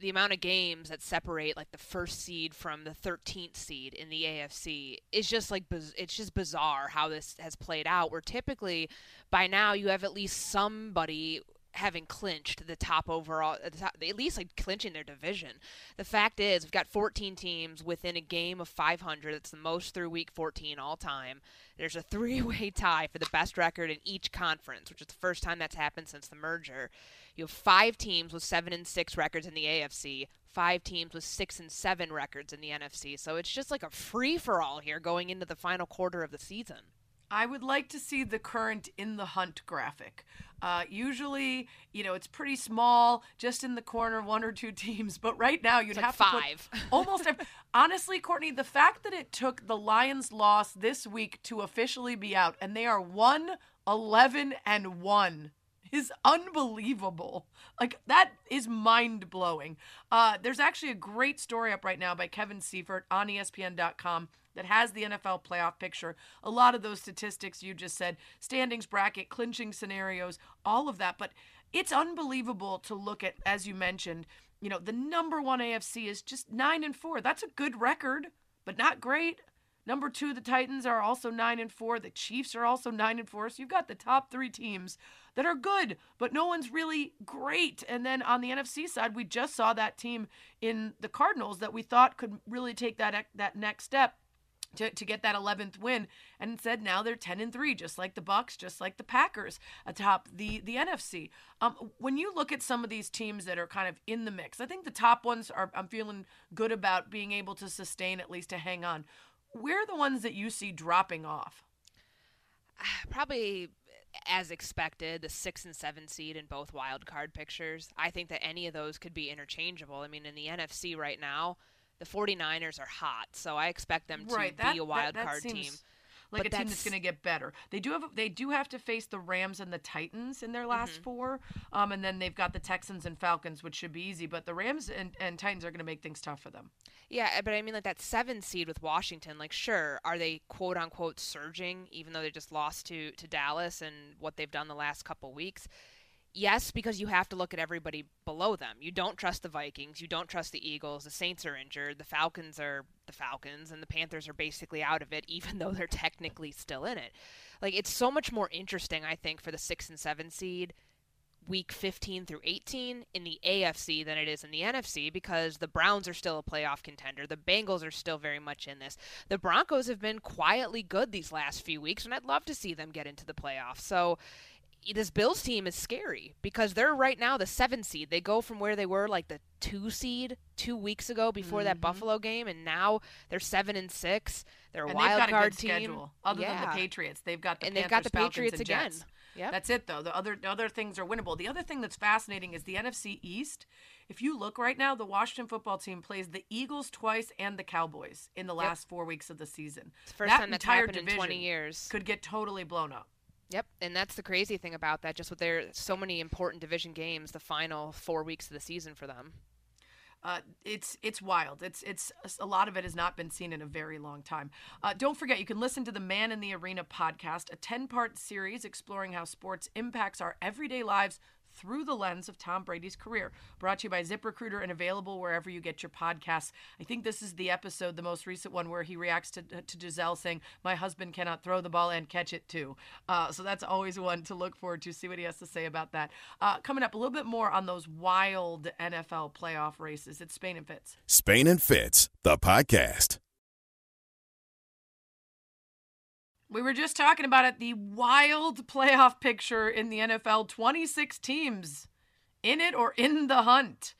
S3: the amount of games that separate like the first seed from the 13th seed in the AFC is just like it's just bizarre how this has played out. Where typically by now you have at least somebody having clinched the top overall, the top, at least like clinching their division. The fact is, we've got 14 teams within a game of 500. That's the most through week 14 all time. There's a three way tie for the best record in each conference, which is the first time that's happened since the merger. You have five teams with seven and six records in the AFC, five teams with six and seven records in the NFC. So it's just like a free for all here going into the final quarter of the season.
S2: I would like to see the current in the hunt graphic. Uh, usually, you know, it's pretty small, just in the corner, one or two teams. But right now, you'd
S3: like
S2: have
S3: five.
S2: to put almost. every- honestly, Courtney, the fact that it took the Lions' loss this week to officially be out, and they are one, 11, and one. Is unbelievable. Like that is mind blowing. Uh, there's actually a great story up right now by Kevin Seifert on ESPN.com that has the NFL playoff picture. A lot of those statistics you just said, standings bracket, clinching scenarios, all of that. But it's unbelievable to look at, as you mentioned, you know, the number one AFC is just nine and four. That's a good record, but not great. Number two, the Titans are also nine and four. The Chiefs are also nine and four. So you've got the top three teams that are good, but no one's really great. And then on the NFC side, we just saw that team in the Cardinals that we thought could really take that that next step to, to get that 11th win and instead now they're 10 and 3 just like the bucks just like the packers atop the the nfc um, when you look at some of these teams that are kind of in the mix i think the top ones are i'm feeling good about being able to sustain at least to hang on. Where are the ones that you see dropping off?
S3: Probably as expected, the six and seven seed in both wild card pictures. I think that any of those could be interchangeable. I mean, in the NFC right now, the 49ers are hot, so I expect them to
S2: right
S3: be a wild
S2: that, that
S3: card
S2: seems
S3: team.
S2: Like
S3: But
S2: a team that's
S3: that's-
S2: going to get better. They do have they do have to face the Rams and the Titans in their last
S3: Mm-hmm.
S2: four, um, and then they've got the Texans and Falcons, which should be easy. But the Rams and, and Titans are going to make things tough for them.
S3: Yeah, but I mean, like that seven seed with Washington. Like, sure, are they quote unquote surging, even though they just lost to to Dallas and what they've done the last couple weeks? Yes, because you have to look at everybody below them. You don't trust the Vikings. You don't trust the Eagles. The Saints are injured. The Falcons are the Falcons, and the Panthers are basically out of it, even though they're technically still in it. Like, it's so much more interesting, I think, for the six and seven seed week 15 through 18 in the AFC than it is in the NFC because the Browns are still a playoff contender. The Bengals are still very much in this. The Broncos have been quietly good these last few weeks, and I'd love to see them get into the playoffs. So this Bills team is scary because they're right now the seven seed. They go from where they were like the two seed two weeks ago before that mm-hmm. Buffalo game, and now they're seven and six. They're a
S2: and
S3: wild
S2: they've got
S3: card
S2: a good
S3: team.
S2: schedule. Other than the Patriots, they've got the
S3: And they've
S2: Panthers,
S3: got the
S2: Falcons,
S3: Patriots again. Yep.
S2: That's it though. The other the other things are winnable. The other thing that's fascinating is the NFC East. If you look right now, the Washington football team plays the Eagles twice and the Cowboys in the last four weeks of the season.
S3: It's the first
S2: that
S3: time that's
S2: entire
S3: happened in 20
S2: division
S3: years.
S2: Could get totally blown up.
S3: Yep, and that's the crazy thing about that. Just with their so many important division games, the final four weeks of the season for them.
S2: Uh, it's it's wild. It's it's a lot of it has not been seen in a very long time. Uh, don't forget, you can listen to the Man in the Arena podcast, a ten part series exploring how sports impacts our everyday lives through the lens of Tom Brady's career. Brought to you by ZipRecruiter and available wherever you get your podcasts. I think this is the episode, the most recent one, where he reacts to, to Gisele saying, My husband cannot throw the ball and catch it too. Uh, so that's always one to look forward to, see what he has to say about that. Uh, coming up, a little bit more on those wild NFL playoff races. It's Spain and Fitz.
S7: Spain and Fitz, the podcast.
S2: We were just talking about it the wild playoff picture in the NFL 26 teams in it or in the hunt.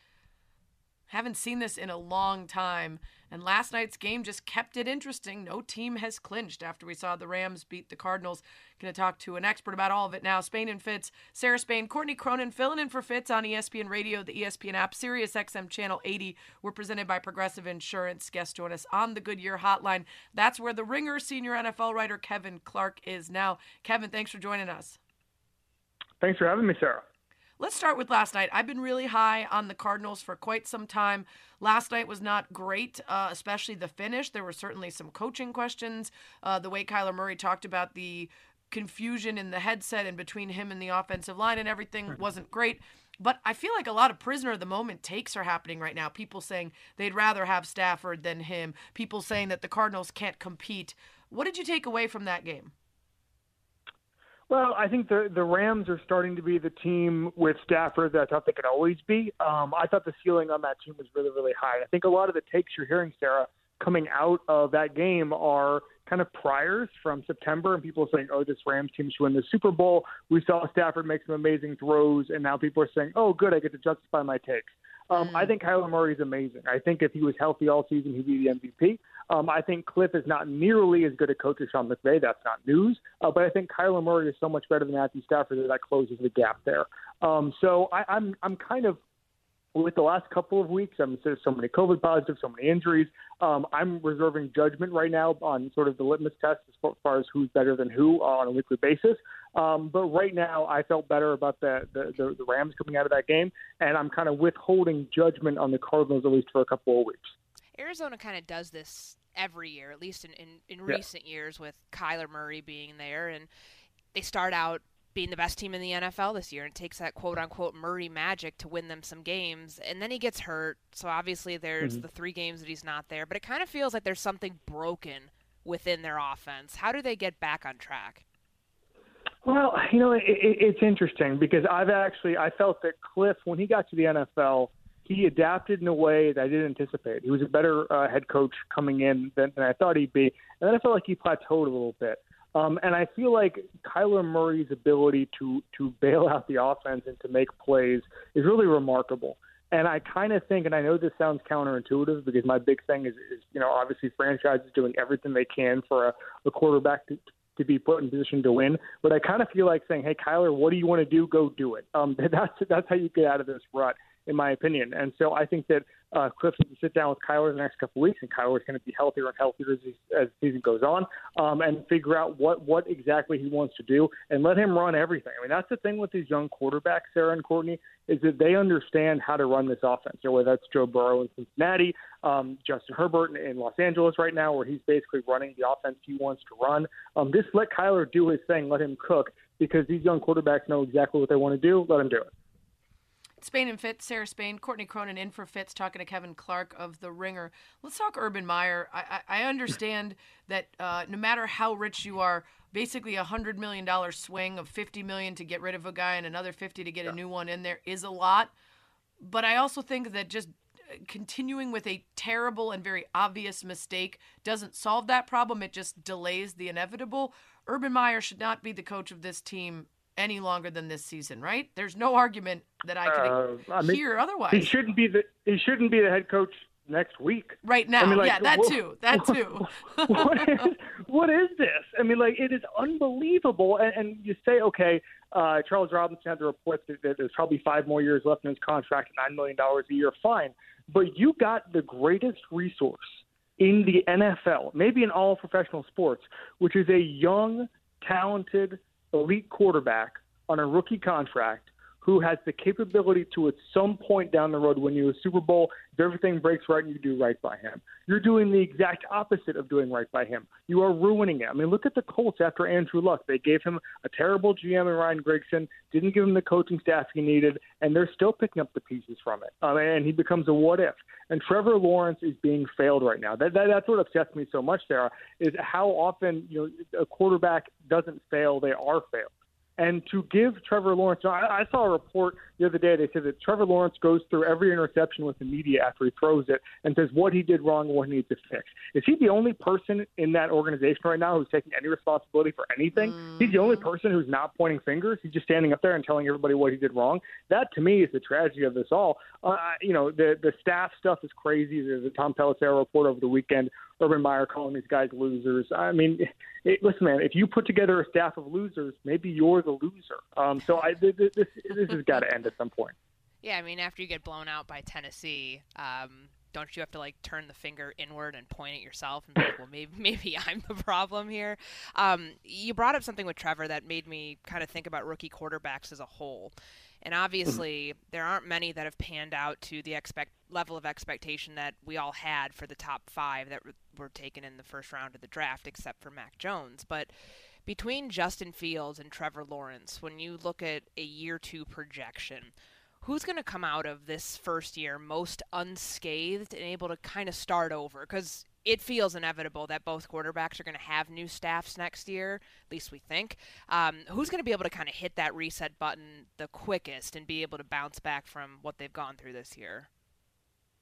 S2: Haven't seen this in a long time. And last night's game just kept it interesting. No team has clinched after we saw the Rams beat the Cardinals. Going to talk to an expert about all of it now. Spain and Fitz, Sarah Spain, Courtney Cronin filling in for Fitz on ESPN Radio, the ESPN app, Sirius XM Channel 80. We're presented by Progressive Insurance. Guests join us on the Goodyear Hotline. That's where the Ringer senior NFL writer Kevin Clark is now. Kevin, thanks for joining us.
S16: Thanks for having me, Sarah.
S2: Let's start with last night. I've been really high on the Cardinals for quite some time. Last night was not great, uh, especially the finish. There were certainly some coaching questions. Uh, the way Kyler Murray talked about the confusion in the headset and between him and the offensive line and everything wasn't great. But I feel like a lot of prisoner of the moment takes are happening right now. People saying they'd rather have Stafford than him. People saying that the Cardinals can't compete. What did you take away from that game?
S16: Well, I think the the Rams are starting to be the team with Stafford that I thought they could always be. Um, I thought the ceiling on that team was really, really high. I think a lot of the takes you're hearing, Sarah, coming out of that game are kind of priors from September, and people saying, "Oh, this Rams team should win the Super Bowl." We saw Stafford make some amazing throws, and now people are saying, "Oh, good, I get to justify my takes." Um, I think Kyler Murray is amazing. I think if he was healthy all season, he'd be the MVP. Um, I think Kliff is not nearly as good a coach as Sean McVay. That's not news. Uh, but I think Kyler Murray is so much better than Matthew Stafford that that closes the gap there. Um, so I, I'm I'm kind of with the last couple of weeks, I mean, there's so many COVID positives, so many injuries. Um, I'm reserving judgment right now on sort of the litmus test as far as who's better than who on a weekly basis. Um, but right now, I felt better about the, the, the, the Rams coming out of that game, and I'm kind of withholding judgment on the Cardinals at least for a couple of weeks.
S3: Arizona kind of does this every year, at least in, in, in
S16: Yeah.
S3: recent years, with Kyler Murray being there. And they start out being the best team in the NFL this year. And it takes that quote unquote Murray magic to win them some games. And then he gets hurt. So obviously there's
S16: Mhm.
S3: the three games that he's not there. But it kind of feels like there's something broken within their offense. How do they get back on track?
S16: Well, you know, it, it, it's interesting because I've actually I felt that Kliff, when he got to the NFL, he adapted in a way that I didn't anticipate. He was a better uh, head coach coming in than, than I thought he'd be, and then I felt like he plateaued a little bit. Um, and I feel like Kyler Murray's ability to to bail out the offense and to make plays is really remarkable. And I kind of think, and I know this sounds counterintuitive because my big thing is, is you know, obviously franchises doing everything they can for a, a quarterback to, to be put in position to win. But I kind of feel like saying, "Hey, Kyler, what do you want to do? Go do it." Um, that's that's how you get out of this rut, in my opinion. And so I think that uh, Kliff needs to sit down with Kyler the next couple of weeks, and Kyler is going to be healthier and healthier as, he, as the season goes on, um, and figure out what what exactly he wants to do, and let him run everything. I mean, that's the thing with these young quarterbacks, Sarah and Courtney, is that they understand how to run this offense. So whether that's Joe Burrow in Cincinnati, um, Justin Herbert in, Los Angeles right now, where he's basically running the offense he wants to run. Um, just let Kyler do his thing, let him cook, because these young quarterbacks know exactly what they want to do. Let him do it.
S2: Spain and Fitz, Sarah Spain, Courtney Cronin in for Fitz, talking to Kevin Clark of The Ringer. Let's talk Urban Meyer. I, I, I understand that uh, no matter how rich you are, basically a hundred million dollar swing of fifty million to get rid of a guy and another fifty to get a new one in there is a lot. But I also think that just uh, continuing with a terrible and very obvious mistake doesn't solve that problem. It just delays the inevitable. Urban Meyer should not be the coach of this team any longer than this season, right? There's no argument that I could
S16: Uh, I mean,
S2: hear otherwise.
S16: He shouldn't be the he shouldn't be the head coach next week.
S2: Right now,
S16: I mean, like,
S2: yeah, that
S16: what-
S2: too, that too.
S16: what is what is this? I mean, like it is unbelievable. And, and you say, okay, uh, Charles Robinson had the report that, that there's probably five more years left in his contract, nine million dollars a year. Fine, but you got the greatest resource in the NFL, maybe in all professional sports, which is a young, talented, elite quarterback on a rookie contract who has the capability to at some point down the road win you a Super Bowl if everything breaks right and you do right by him. You're doing the exact opposite of doing right by him. You are ruining it. I mean, look at the Colts after Andrew Luck. They gave him a terrible GM in Ryan Grigson, didn't give him the coaching staff he needed, and they're still picking up the pieces from it. Um, and he becomes a what if. And Trevor Lawrence is being failed right now. That, that that's what upsets me so much, Sarah, is how often you know a quarterback doesn't fail; they are failed. And to give Trevor Lawrence, I, I saw a report the other day. They said that Trevor Lawrence goes through every interception with the media after he throws it and says what he did wrong and what he needs to fix. Is he the only person in that organization right now who's taking any responsibility for anything? He's the only person who's not pointing fingers. He's just standing up there and telling everybody what he did wrong. That to me is the tragedy of this all. Uh, you know, the the staff stuff is crazy. There's a Tom Pelissero report over the weekend. Urban Meyer calling these guys losers. I mean, it, listen, man, if you put together a staff of losers, maybe you're the loser. Um, so I, this this, has got to end at some point.
S3: Yeah, I mean, after you get blown out by Tennessee, um, don't you have to like turn the finger inward and point at yourself and be like, well, maybe maybe I'm the problem here? Um, you brought up something with Trevor that made me kind of think about rookie quarterbacks as a whole. And obviously, there aren't many that have panned out to the expect level of expectation that we all had for the top five that were- taken in the first round of the draft, except for Mac Jones. But between Justin Fields and Trevor Lawrence, when you look at a year two projection, who's going to come out of this first year most unscathed and able to kind of start over? Because it feels inevitable that both quarterbacks are going to have new staffs next year. At least we think. Um, who's going to be able to kind of hit that reset button the quickest and be able to bounce back from what they've gone through this year?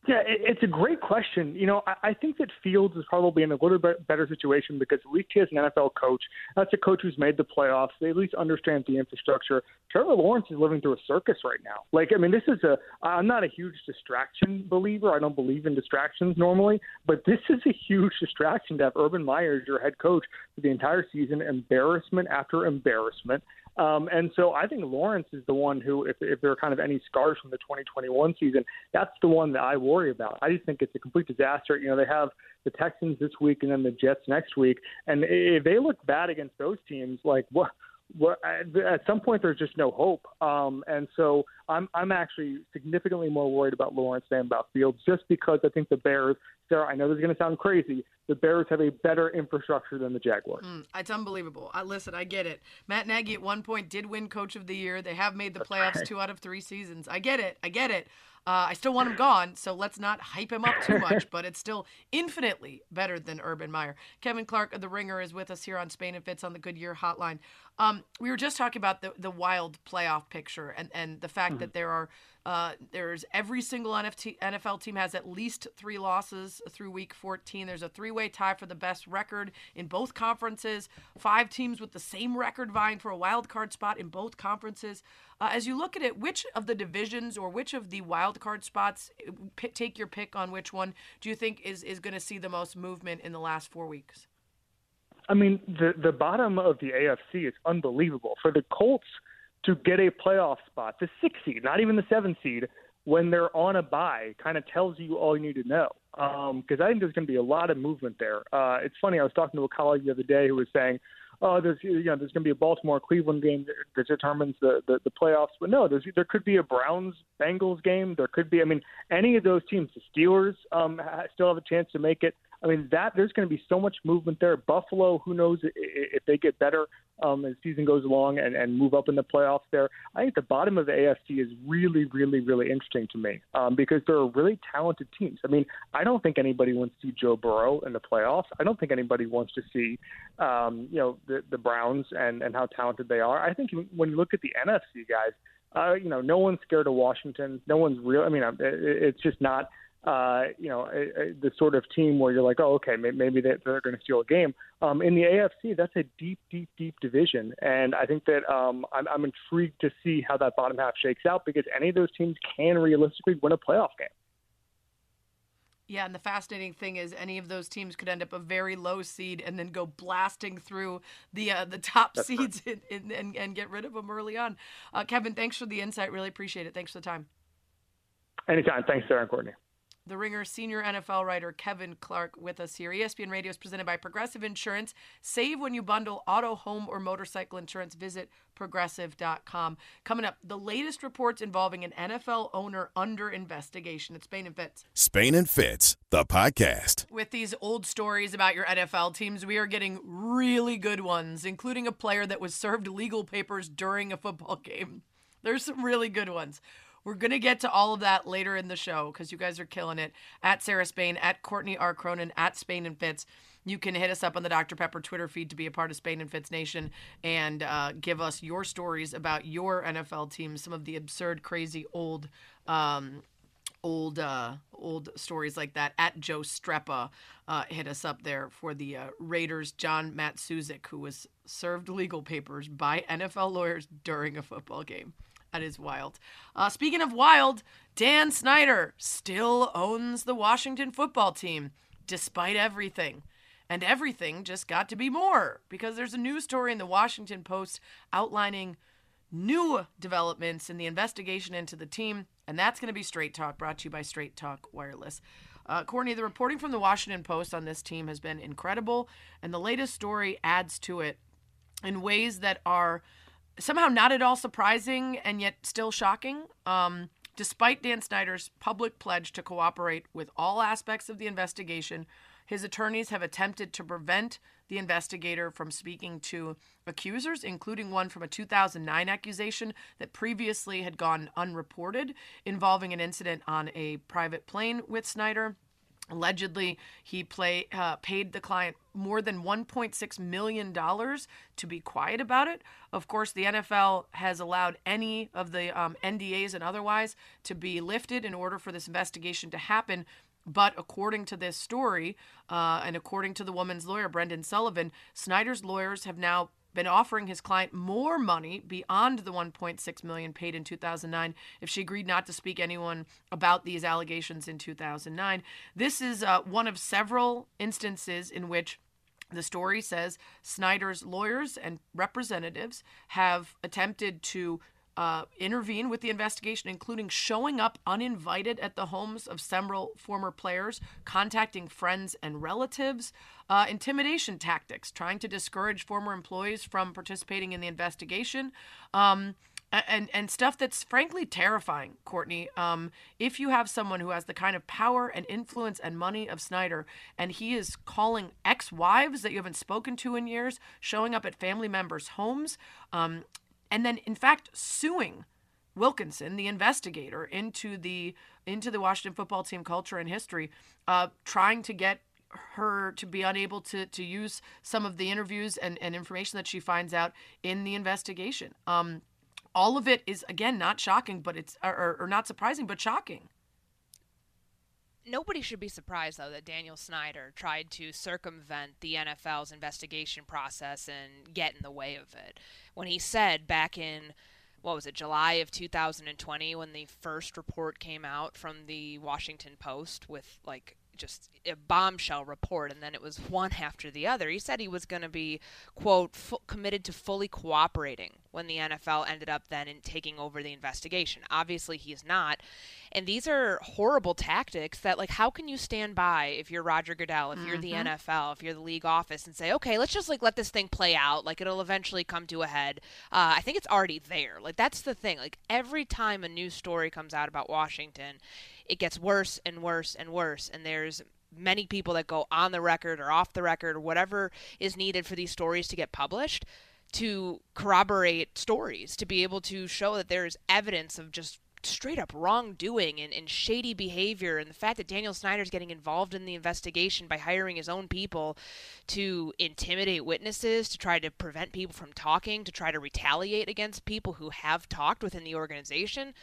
S16: Yeah, it, it's a great question. You know, I, I think that Fields is probably in a little bit better situation because at least he has an NFL coach. That's a coach who's made the playoffs. They at least understand the infrastructure. Trevor Lawrence is living through a circus right now. Like, I mean, this is a. I'm not a huge distraction believer. I don't believe in distractions normally, but this is a huge distraction to have Urban Meyer as your head coach for the entire season, embarrassment after embarrassment. Um, and so I think Lawrence is the one who, if, if there are kind of any scars from the 2021 season, that's the one that I worry about. I just think it's a complete disaster. You know, they have the Texans this week and then the Jets next week, and if they look bad against those teams, like what? At some point there's just no hope, um, and so I'm I'm actually significantly more worried about Lawrence than about Fields, just because I think the Bears. Sarah, I know this is going to sound crazy. The Bears have a better infrastructure than the Jaguars.
S2: Mm, it's unbelievable. I, listen, I get it. Matt Nagy at one point did win Coach of the Year. They have made the playoffs two out of three seasons. I get it. I get it. Uh, I still want him gone, so let's not hype him up too much, but it's still infinitely better than Urban Meyer. Kevin Clark of The Ringer is with us here on Spain and Fitz on the Goodyear Hotline. Um, we were just talking about the, the wild playoff picture and, and the fact mm-hmm. that there are uh, there's every single NFT, NFL team has at least three losses through week 14. There's a three way tie for the best record in both conferences. Five teams with the same record vying for a wild card spot in both conferences. Uh, as you look at it, which of the divisions or which of the wild card spots, p- take your pick on which one, do you think is, is going to see the most movement in the last four weeks?
S16: I mean, the the bottom of the AFC is unbelievable. For the Colts to get a playoff spot, the six seed, not even the seven seed, when they're on a bye, kind of tells you all you need to know. Because um, I think there's going to be a lot of movement there. Uh, it's funny. I was talking to a colleague the other day who was saying, "Oh, there's you know there's going to be a Baltimore Cleveland game that determines the, the the playoffs." But no, there's there could be a Browns Bengals game. There could be. I mean, any of those teams. The Steelers um, still have a chance to make it. I mean, that there's going to be so much movement there. Buffalo, who knows if they get better um, as season goes along and, and move up in the playoffs there. I think the bottom of the AFC is really, really, really interesting to me um, because there are really talented teams. I mean, I don't think anybody wants to see Joe Burrow in the playoffs. I don't think anybody wants to see, um, you know, the, the Browns and, and how talented they are. I think when you look at the NFC guys, uh, you know, no one's scared of Washington. No one's real. I mean, it's just not – uh, you know, a, a, the sort of team where you're like, oh, okay, maybe they, they're going to steal a game. Um, in the AFC, that's a deep, deep, deep division, and I think that um, I'm, I'm intrigued to see how that bottom half shakes out because any of those teams can realistically win a playoff game.
S2: Yeah, and the fascinating thing is, any of those teams could end up a very low seed and then go blasting through the uh, the top That's seeds in, in, and, and get rid of them early on. Uh, Kevin, thanks for the insight. Really appreciate it. Thanks for the time.
S16: Anytime. Thanks, Sarah and Courtney.
S2: The Ringer senior NFL writer Kevin Clark with us here. ESPN Radio is presented by Progressive Insurance. Save when you bundle auto, home, or motorcycle insurance. Visit progressive.com. Coming up, the latest reports involving an NFL owner under investigation. It's Spain and Fitz.
S7: Spain and Fitz, the podcast.
S2: With these old stories about your NFL teams, we are getting really good ones, including a player that was served legal papers during a football game. There's some really good ones. We're going to get to all of that later in the show because you guys are killing it. At Sarah Spain, at Courtney R. Cronin, at Spain and Fitz. You can hit us up on the Dr. Pepper Twitter feed to be a part of Spain and Fitz Nation and uh, give us your stories about your NFL teams, some of the absurd, crazy, old. Um, old uh, old stories like that at Joe Streppa uh, hit us up there for the uh, Raiders John Matuszak who was served legal papers by NFL lawyers during a football game. That is wild. Uh, speaking of wild, Dan Snyder still owns the Washington football team despite everything. And everything just got to be more because there's a news story in the Washington Post outlining new developments in the investigation into the team. And that's going to be Straight Talk, brought to you by Straight Talk Wireless. Uh, Courtney, the reporting from the Washington Post on this team has been incredible. And the latest story adds to it in ways that are somehow not at all surprising and yet still shocking. Um, despite Dan Snyder's public pledge to cooperate with all aspects of the investigation, his attorneys have attempted to prevent the investigator from speaking to accusers, including one from a 2009 accusation that previously had gone unreported involving an incident on a private plane with Snyder. Allegedly, he play, uh, paid the client more than $1.6 million to be quiet about it. Of course, the NFL has allowed any of the um, NDAs and otherwise to be lifted in order for this investigation to happen. But according to this story, uh, and according to the woman's lawyer, Brendan Sullivan, Snyder's lawyers have now been offering his client more money beyond the 1.6 million paid in 2009 if she agreed not to speak anyone about these allegations in 2009. This is uh, one of several instances in which the story says Snyder's lawyers and representatives have attempted to uh, intervene with the investigation, including showing up uninvited at the homes of several former players, contacting friends and relatives, uh, intimidation tactics, trying to discourage former employees from participating in the investigation. Um, and and stuff that's frankly terrifying, Courtney. Um, if you have someone who has the kind of power and influence and money of Snyder, and he is calling ex-wives that you haven't spoken to in years, showing up at family members' homes, um, and then in fact suing Wilkinson, the investigator, into the into the Washington football team culture and history, uh, trying to get her to be unable to to use some of the interviews and, and information that she finds out in the investigation. Um, all of it is again not shocking, but it's or, or not surprising, but shocking.
S3: Nobody should be surprised, though, that Daniel Snyder tried to circumvent the NFL's investigation process and get in the way of it. When he said back in, what was it, July of 2020, when the first report came out from the Washington Post with, like, just a bombshell report, and then it was one after the other. He said he was going to be, quote, committed to fully cooperating when the NFL ended up then in taking over the investigation. Obviously, he's not. And these are horrible tactics that, like, how can you stand by if you're Roger Goodell, if you're the
S2: Mhm.
S3: NFL, if you're the league office, and say, okay, let's just, like, let this thing play out. Like, it'll eventually come to a head. Uh, I think it's already there. Like, that's the thing. Like, every time a new story comes out about Washington, it gets worse and worse and worse. And there's many people that go on the record or off the record or whatever is needed for these stories to get published to corroborate stories, to be able to show that there's evidence of just straight up wrongdoing and, and shady behavior and the fact that Daniel Snyder's getting involved in the investigation by hiring his own people to intimidate witnesses, to try to prevent people from talking, to try to retaliate against people who have talked within the organization.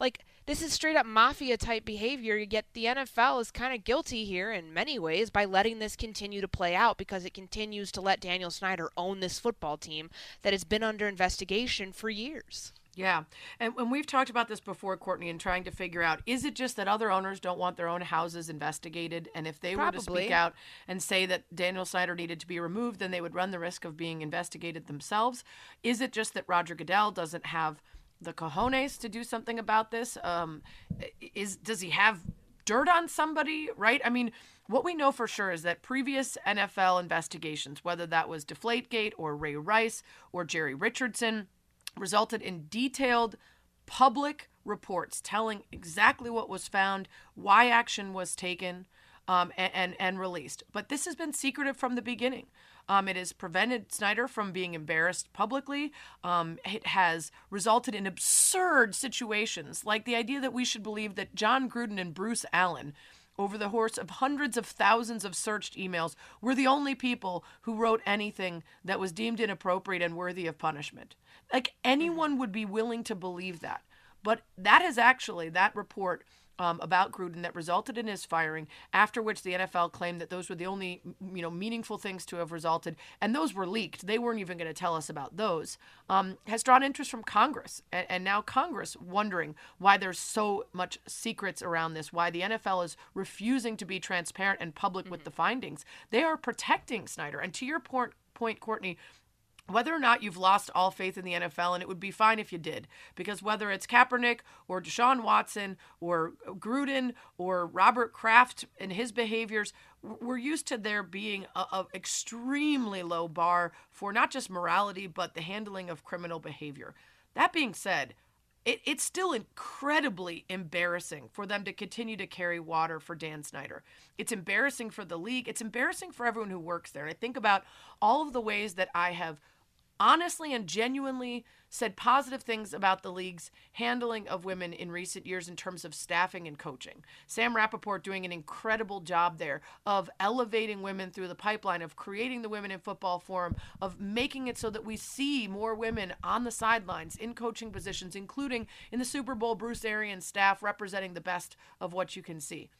S3: Like this is straight up mafia type behavior, yet the NFL is kind of guilty here in many ways by letting this continue to play out because it continues to let Daniel Snyder own this football team that has been under investigation for years.
S2: Yeah. And when we've talked about this before, Courtney, and trying to figure out is it just that other owners don't want their own houses investigated? And if they were to
S3: Probably.
S2: speak out and say that Daniel Snyder needed to be removed, then they would run the risk of being investigated themselves? Is it just that Roger Goodell doesn't have the cojones to do something about this? Um, is does he have dirt on somebody? Right? I mean, what we know for sure is that previous NFL investigations, whether that was Deflategate or Ray Rice or Jerry Richardson, resulted in detailed public reports telling exactly what was found, why action was taken, um, and, and, and released. But this has been secretive from the beginning. Um, it has prevented Snyder from being embarrassed publicly. Um, it has resulted in absurd situations, like the idea that we should believe that Jon Gruden and Bruce Allen over the course of hundreds of thousands of searched emails, were the only people who wrote anything that was deemed inappropriate and worthy of punishment. Like anyone would be willing to believe that. But that is actually, that report um, about Gruden that resulted in his firing, after which the NFL claimed that those were the only, you know, meaningful things to have resulted, and those were leaked. They weren't even going to tell us about those. Um, has drawn interest from Congress, and, and now Congress wondering why there's so much secrets around this, why the NFL is refusing to be transparent and public with the findings. They are protecting Snyder, and to your point, point, Courtney whether or not you've lost all faith in the NFL, and it would be fine if you did, because whether it's Kaepernick or Deshaun Watson or Gruden or Robert Kraft and his behaviors, we're used to there being a, a extremely low bar for not just morality but the handling of criminal behavior. That being said, it, it's still incredibly embarrassing for them to continue to carry water for Dan Snyder. It's embarrassing for the league. It's embarrassing for everyone who works there. And I think about all of the ways that I have honestly and genuinely said positive things about the league's handling of women in recent years in terms of staffing and coaching. Sam Rapoport doing an incredible job there of elevating women through the pipeline, of creating the Women in Football Forum, of making it so that we see more women on the sidelines in coaching positions, including in the Super Bowl, Bruce Arians staff representing the best of what you can see.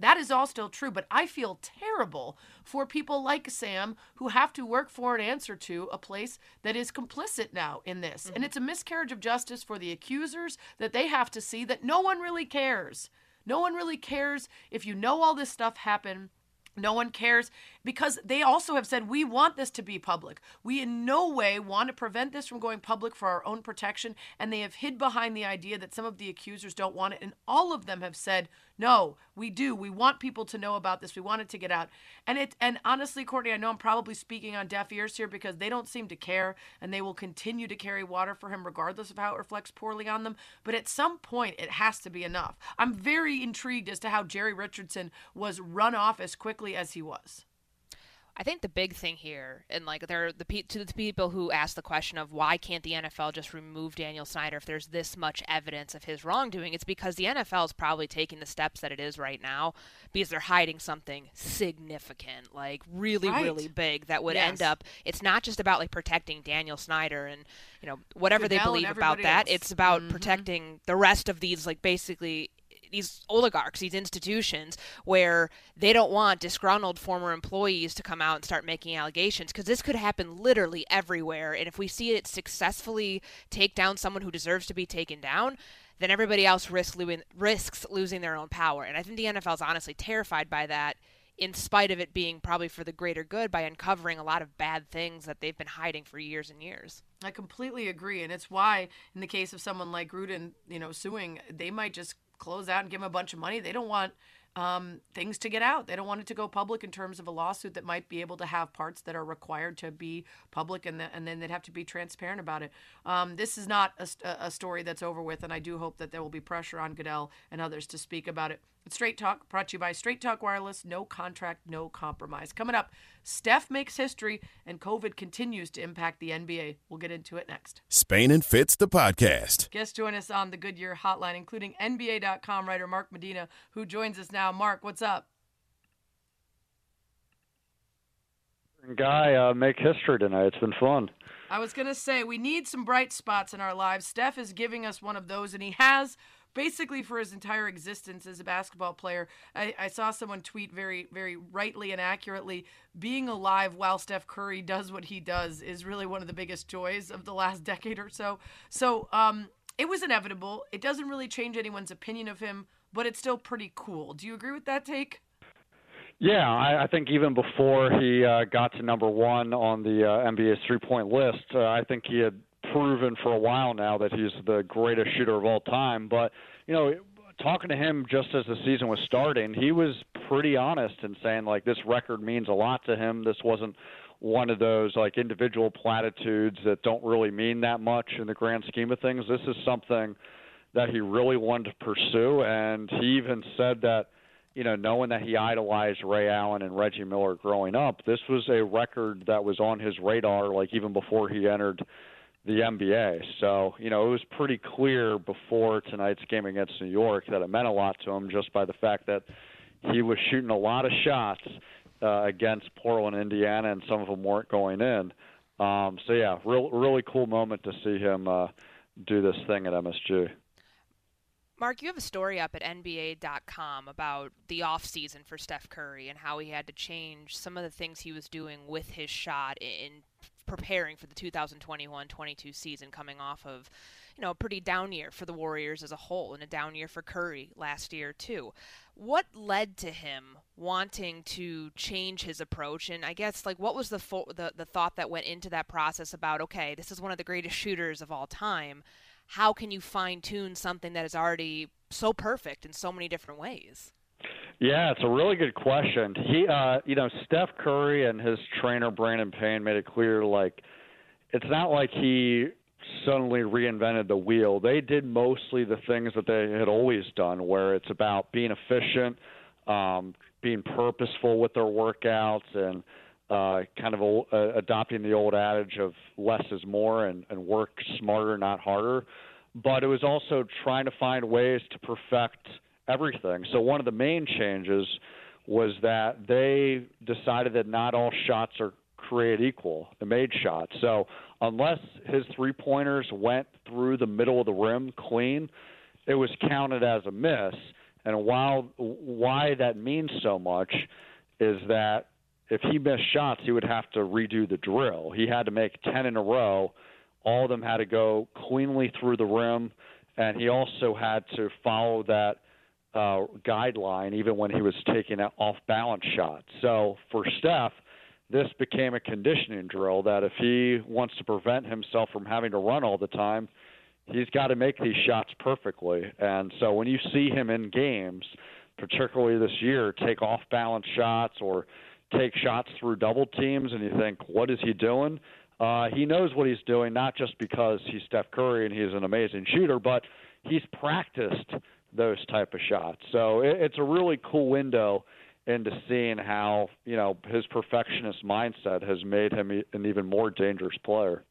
S2: That is all still true, but I feel terrible for people like Sam who have to work for and answer to a place that is complicit now in this. Mm-hmm. And it's a miscarriage of justice for the accusers that they have to see that no one really cares. No one really cares if you know all this stuff happened no one cares because they also have said we want this to be public. We in no way want to prevent this from going public for our own protection. And they have hid behind the idea that some of the accusers don't want it. And all of them have said, no, we do. We want people to know about this. We want it to get out. And it and honestly, Courtney, I know I'm probably speaking on deaf ears here because they don't seem to care and they will continue to carry water for him regardless of how it reflects poorly on them. But at some point it has to be enough. I'm very intrigued as to how Jerry Richardson was run off as quickly as he was.
S3: I think the big thing here, and like there, the to the people who ask the question of why can't the NFL just remove Daniel Snyder if there's this much evidence of his wrongdoing, it's because the NFL is probably taking the steps that it is right now because they're hiding something significant, like really, right. really big that would yes. end up. It's not just about like protecting Daniel Snyder and you know whatever they believe about that.
S2: Else.
S3: It's about
S2: mm-hmm.
S3: protecting the rest of these like basically these oligarchs, these institutions, where they don't want disgruntled former employees to come out and start making allegations because this could happen literally everywhere. And if we see it successfully take down someone who deserves to be taken down, then everybody else risks losing, risks losing their own power. And I think the NFL is honestly terrified by that in spite of it being probably for the greater good by uncovering a lot of bad things that they've been hiding for years and years.
S2: I completely agree, and it's why, in the case of someone like Gruden, you know, suing, they might just close out and give them a bunch of money. They don't want um, things to get out. They don't want it to go public in terms of a lawsuit that might be able to have parts that are required to be public, and, the, and then they'd have to be transparent about it. Um, this is not a, a, story that's over with, and I do hope that there will be pressure on Goodell and others to speak about it. Straight Talk brought to you by Straight Talk Wireless. No contract, no compromise. Coming up, Steph makes history, and COVID continues to impact the NBA. We'll get into it next.
S7: Spain and Fitz, the podcast.
S2: Guests join us on the Goodyear Hotline, including NBA.com writer Mark Medina, who joins us now. Mark, what's up?
S17: Guy, uh, make history tonight. It's been fun.
S2: I was going to say, we need some bright spots in our lives. Steph is giving us one of those, and he has basically for his entire existence as a basketball player. I, I, saw someone tweet very, very rightly and accurately being alive while Steph Curry does what he does is really one of the biggest joys of the last decade or so. So um, it was inevitable. It doesn't really change anyone's opinion of him, but it's still pretty cool. Do you agree with that take?
S17: Yeah, I, I think even before he uh, got to number one on the uh, NBA's three-point list, uh, I think he had proven for a while now that he's the greatest shooter of all time. But you know, talking to him just as the season was starting, he was pretty honest in saying like this record means a lot to him. This wasn't one of those like individual platitudes that don't really mean that much in the grand scheme of things. This is something that he really wanted to pursue, and he even said that you know, knowing that he idolized Ray Allen and Reggie Miller growing up, this was a record that was on his radar, like even before he entered the NBA. So, you know, it was pretty clear before tonight's game against New York that it meant a lot to him just by the fact that he was shooting a lot of shots uh, against Portland, Indiana, and some of them weren't going in. Um, so, yeah, real, really cool moment to see him uh, do this thing at MSG.
S3: Mark, you have a story up at NBA.com about the offseason for Steph Curry and how he had to change some of the things he was doing with his shot in preparing for the 2021-22 season coming off of you know a pretty down year for the Warriors as a whole and a down year for Curry last year too. What led to him wanting to change his approach and I guess like what was the fo- the the thought that went into that process about okay, this is one of the greatest shooters of all time how can you fine tune something that is already so perfect in so many different ways?
S17: Yeah, it's a really good question. He, uh, you know, Steph Curry and his trainer Brandon Payne made it clear like it's not like he suddenly reinvented the wheel. They did mostly the things that they had always done, where it's about being efficient, um, being purposeful with their workouts, and uh, kind of a, uh, adopting the old adage of less is more and, and work smarter, not harder. But it was also trying to find ways to perfect everything. So one of the main changes was that they decided that not all shots are created equal, the made shots. So unless his three pointers went through the middle of the rim clean, it was counted as a miss. And while why that means so much is that if he missed shots, he would have to redo the drill. He had to make 10 in a row. All of them had to go cleanly through the rim, and he also had to follow that uh, guideline even when he was taking off balance shots. So for Steph, this became a conditioning drill that if he wants to prevent himself from having to run all the time, he's got to make these shots perfectly. And so when you see him in games, particularly this year, take off balance shots or take shots through double teams and you think, what is he doing? Uh, he knows what he's doing, not just because he's Steph Curry and he's an amazing shooter, but he's practiced those type of shots. So it, it's a really cool window into seeing how you know his perfectionist mindset has made him an even more dangerous player.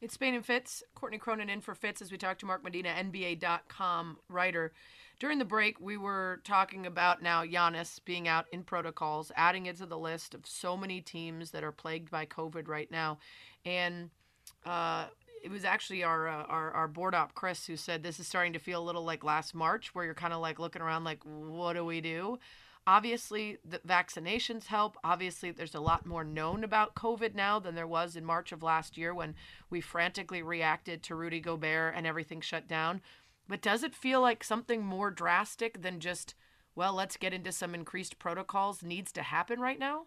S2: It's Spain and Fitz. Courtney Cronin in for Fitz as we talk to Mark Medina, NBA.com writer. During the break, we were talking about now Giannis being out in protocols, adding it to the list of so many teams that are plagued by COVID right now. And uh, it was actually our, uh, our our board op Chris who said this is starting to feel a little like last March, where you're kind of like looking around like, what do we do? Obviously, the vaccinations help. Obviously, there's a lot more known about COVID now than there was in March of last year when we frantically reacted to Rudy Gobert and everything shut down. But does it feel like something more drastic than just, well, let's get into some increased protocols needs to happen right now?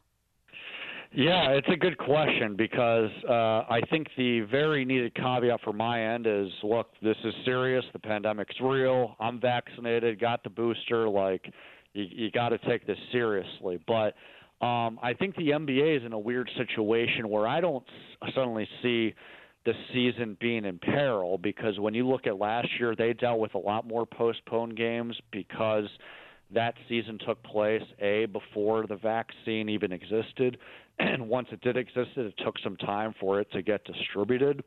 S17: Yeah, it's a good question because uh, I think the very needed caveat for my end is look, this is serious. The pandemic's real. I'm vaccinated, got the booster. Like, you, you got to take this seriously. But um, I think the NBA is in a weird situation where I don't suddenly see the season being in peril because when you look at last year, they dealt with a lot more postponed games because that season took place a before the vaccine even existed, and once it did exist, it took some time for it to get distributed.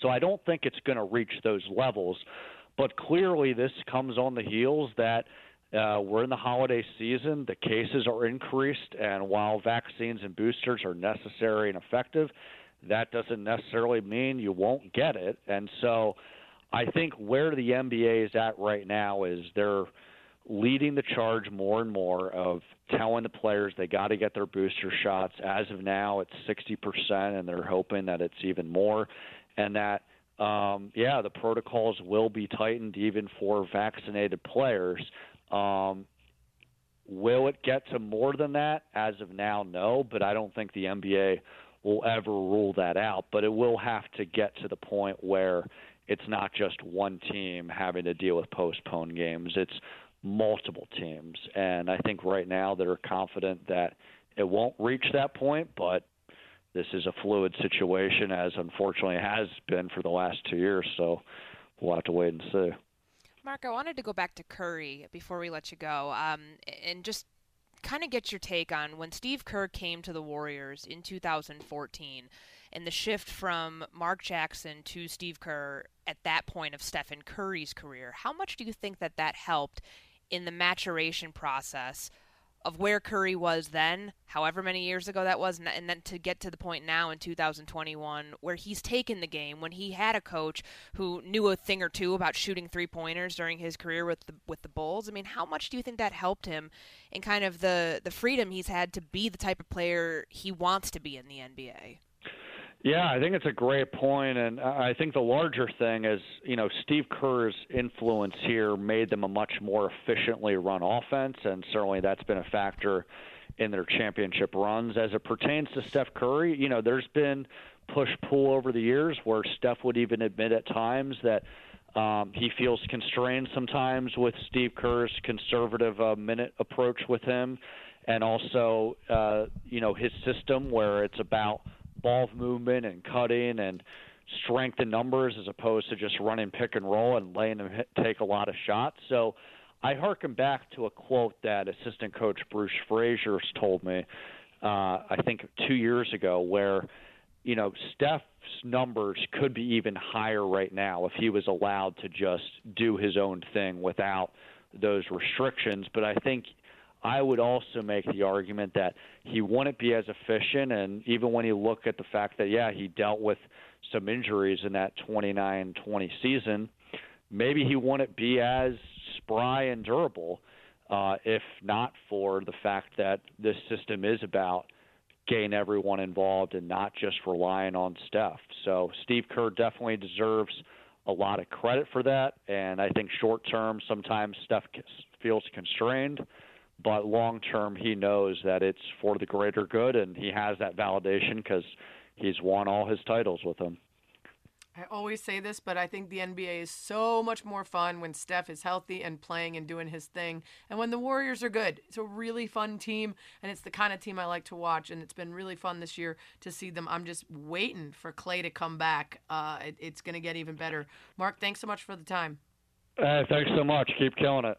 S17: So I don't think it's going to reach those levels, but clearly this comes on the heels that. Uh, we're in the holiday season. The cases are increased, and while vaccines and boosters are necessary and effective, that doesn't necessarily mean you won't get it. And so I think where the NBA is at right now is they're leading the charge more and more of telling the players they got to get their booster shots. As of now, it's 60%, and they're hoping that it's even more. And that, um, yeah, the protocols will be tightened even for vaccinated players. Um, will it get to more than that? As of now, no, but I don't think the NBA will ever rule that out, but it will have to get to the point where it's not just one team having to deal with postponed games. It's multiple teams. And I think right now they're confident that it won't reach that point, but this is a fluid situation, as unfortunately has been for the last two years. So we'll have to wait and see.
S3: Mark, I wanted to go back to Curry before we let you go, um, and just kind of get your take on when Steve Kerr came to the Warriors in 2014 and the shift from Mark Jackson to Steve Kerr at that point of Stephen Curry's career. How much do you think that that helped in the maturation process of where Curry was then, however many years ago that was, and then to get to the point now in 2021 where he's taken the game when he had a coach who knew a thing or two about shooting three pointers during his career with the with the Bulls. I mean, how much do you think that helped him in kind of the the freedom he's had to be the type of player he wants to be in the NBA?
S17: Yeah, I think it's a great point, and I think the larger thing is, you know, Steve Kerr's influence here made them a much more efficiently run offense, and certainly that's been a factor in their championship runs. As it pertains to Steph Curry, you know, there's been push pull over the years where Steph would even admit at times that um, he feels constrained sometimes with Steve Kerr's conservative uh, minute approach with him, and also, uh, you know, his system where it's about ball movement and cutting and strength in numbers as opposed to just running pick and roll and letting them hit, take a lot of shots. So I harken back to a quote that assistant coach Bruce Fraser's told me. uh, I think two years ago, where you know Steph's numbers could be even higher right now if he was allowed to just do his own thing without those restrictions. But I think I would also make the argument that he wouldn't be as efficient, and even when you look at the fact that yeah he dealt with some injuries in that 29-20 season, maybe he wouldn't be as spry and durable uh, if not for the fact that this system is about getting everyone involved and not just relying on Steph. So Steve Kerr definitely deserves a lot of credit for that, and I think short term sometimes Steph feels constrained, but long term he knows that it's for the greater good, and he has that validation because he's won all his titles with them.
S2: I always say this, but I think the NBA is so much more fun when Steph is healthy and playing and doing his thing, and when the Warriors are good. It's a really fun team, and it's the kind of team I like to watch. And it's been really fun this year to see them. I'm just waiting for Klay to come back. Uh, it, it's going to get even better. Mark, thanks so much for the time.
S17: Uh, thanks so much. Keep killing it.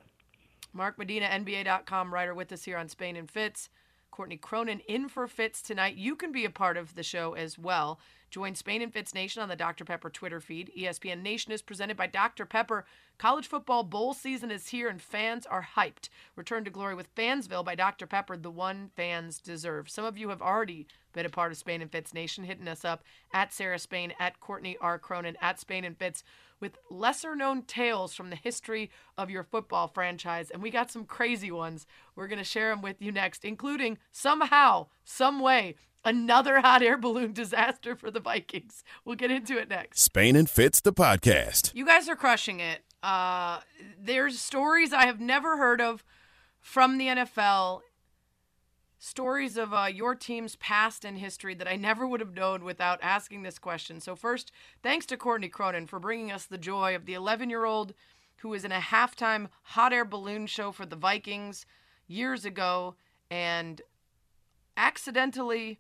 S2: Mark Medina, NBA.com writer, with us here on Spain and Fitz. Courtney Cronin in for Fitz tonight. You can be a part of the show as well. Join Spain and Fitz Nation on the Dr. Pepper Twitter feed. ESPN Nation is presented by Dr. Pepper. College football bowl season is here and fans are hyped. Return to glory with Fansville by Dr. Pepper, the one fans deserve. Some of you have already been a part of Spain and Fitz Nation, hitting us up at Sarah Spain, at Courtney R. Cronin, at Spain and Fitz with lesser known tales from the history of your football franchise. And we got some crazy ones. We're going to share them with you next, including somehow, some way, another hot air balloon disaster for the Vikings. We'll get into it next.
S7: Spain and Fitz, the podcast.
S2: You guys are crushing it. Uh, there's stories I have never heard of from the NFL. Stories of uh, your team's past and history that I never would have known without asking this question. So, first, thanks to Courtney Cronin for bringing us the joy of the 11 year old who was in a halftime hot air balloon show for the Vikings years ago and accidentally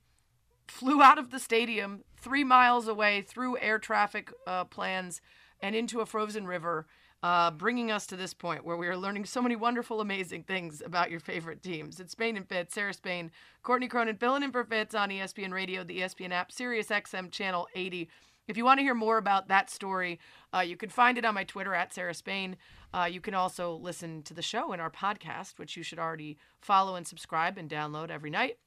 S2: flew out of the stadium three miles away through air traffic uh, plans and into a frozen river, uh, bringing us to this point where we are learning so many wonderful, amazing things about your favorite teams. It's Spain and Fitz, Sarah Spain, Courtney Cronin filling in for Fitz on ESPN Radio, the ESPN app, Sirius XM Channel 80. If you want to hear more about that story, uh, you can find it on my Twitter at Sarah Spain. Uh, you can also listen to the show in our podcast, which you should already follow and subscribe and download every night.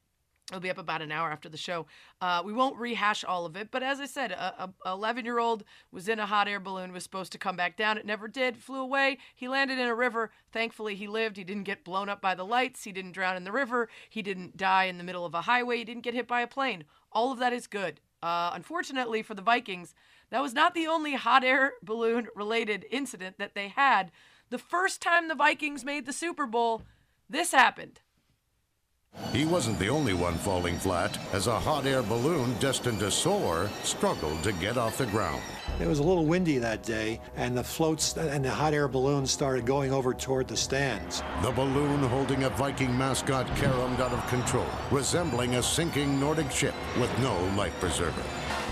S2: It'll be up about an hour after the show. Uh, we won't rehash all of it, but as I said, a, a 11 year old was in a hot air balloon, was supposed to come back down. It never did, flew away. He landed in a river. Thankfully, he lived. He didn't get blown up by the lights. He didn't drown in the river. He didn't die in the middle of a highway. He didn't get hit by a plane. All of that is good. Uh, unfortunately for the Vikings, that was not the only hot air balloon related incident that they had. The first time the Vikings made the Super Bowl, this happened.
S18: He wasn't the only one falling flat, as a hot air balloon destined to soar struggled to get off the ground.
S19: It was a little windy that day, and the floats and the hot air balloon started going over toward the stands.
S18: The balloon holding a Viking mascot caromed out of control, resembling a sinking Nordic ship with no life preserver.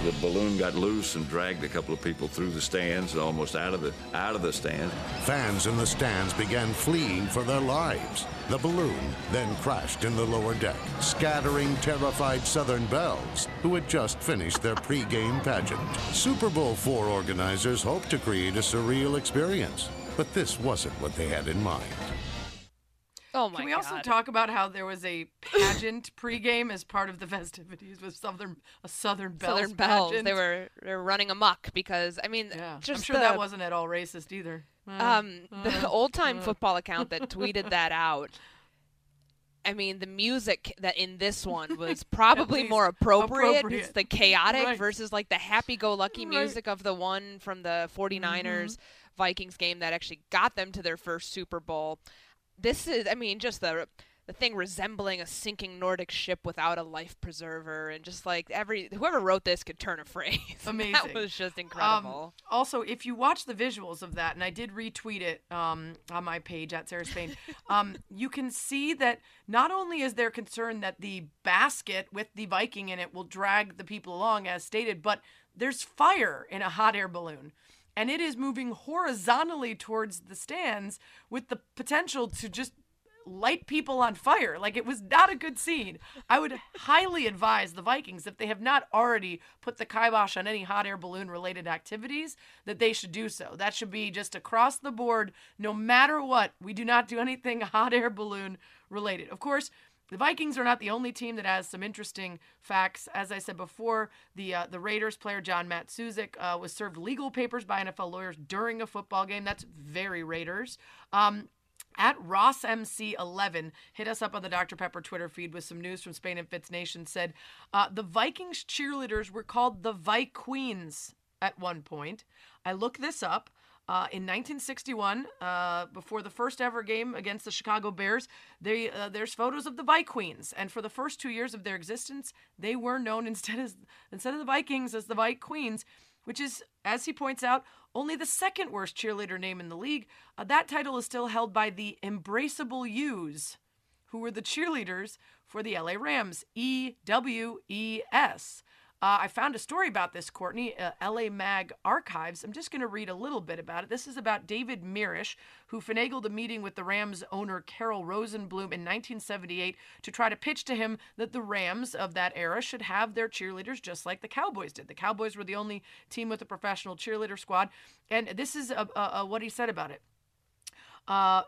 S1: The balloon got loose and dragged a couple of people through the stands, almost out of the out of the stand.
S18: Fans in the stands began fleeing for their lives. The balloon then crashed in the lower deck, scattering terrified Southern Belles, who had just finished their pregame pageant. Super Bowl four organizers hoped to create a surreal experience, but this wasn't what they had in mind.
S3: Oh my
S2: Can we
S3: god.
S2: also talk about how there was a pageant pregame as part of the festivities with Southern a Southern Bells
S3: Southern Bells.
S2: pageant?
S3: They were they were running amok because I mean,
S2: Yeah,
S3: just
S2: I'm sure
S3: the,
S2: that wasn't at all racist either.
S3: um
S2: Uh,
S3: the
S2: uh,
S3: old time
S2: uh.
S3: football account that tweeted that out. I mean, the music that in this one was probably more appropriate. It's
S2: appropriate.
S3: the chaotic
S2: Right.
S3: versus like the happy-go-lucky
S2: Right.
S3: music of the one from the 49ers Vikings game that actually got them to their first Super Bowl. This is, I mean, just the the thing resembling a sinking Nordic ship without a life preserver, and just like every whoever wrote this could turn a phrase.
S2: Amazing.
S3: that was just incredible.
S2: Um, also, if you watch the visuals of that, and I did retweet it um, on my page at Sarah Spain, um, you can see that not only is there concern that the basket with the Viking in it will drag the people along, as stated, but there's fire in a hot air balloon. And it is moving horizontally towards the stands with the potential to just light people on fire. Like it was not a good scene. I would highly advise the Vikings, if they have not already put the kibosh on any hot air balloon related activities, that they should do so. That should be just across the board, no matter what. We do not do anything hot air balloon related. Of course, the Vikings are not the only team that has some interesting facts. As I said before, the uh, the Raiders player John Matuszak uh, was served legal papers by NFL lawyers during a football game. That's very Raiders. Um, at RossMC11, hit us up on the Dr. Pepper Twitter feed with some news from Spain and Fitz Nation. Said uh, the Vikings cheerleaders were called the Vi Queens at one point. I looked this up. Uh, in 1961, uh, before the first ever game against the Chicago Bears, they, uh, there's photos of the Vikings, and for the first two years of their existence, they were known instead as instead of the Vikings as the Vi Queens, which is, as he points out, only the second worst cheerleader name in the league. Uh, that title is still held by the Embraceable Ewes, who were the cheerleaders for the LA Rams, E W E S. Uh, I found a story about this, Courtney, uh, LA Mag Archives. I'm just going to read a little bit about it. This is about David Mirisch, who finagled a meeting with the Rams owner Carroll Rosenbloom in 1978 to try to pitch to him that the Rams of that era should have their cheerleaders just like the Cowboys did. The Cowboys were the only team with a professional cheerleader squad. And this is uh, uh, what he said about it. Uh,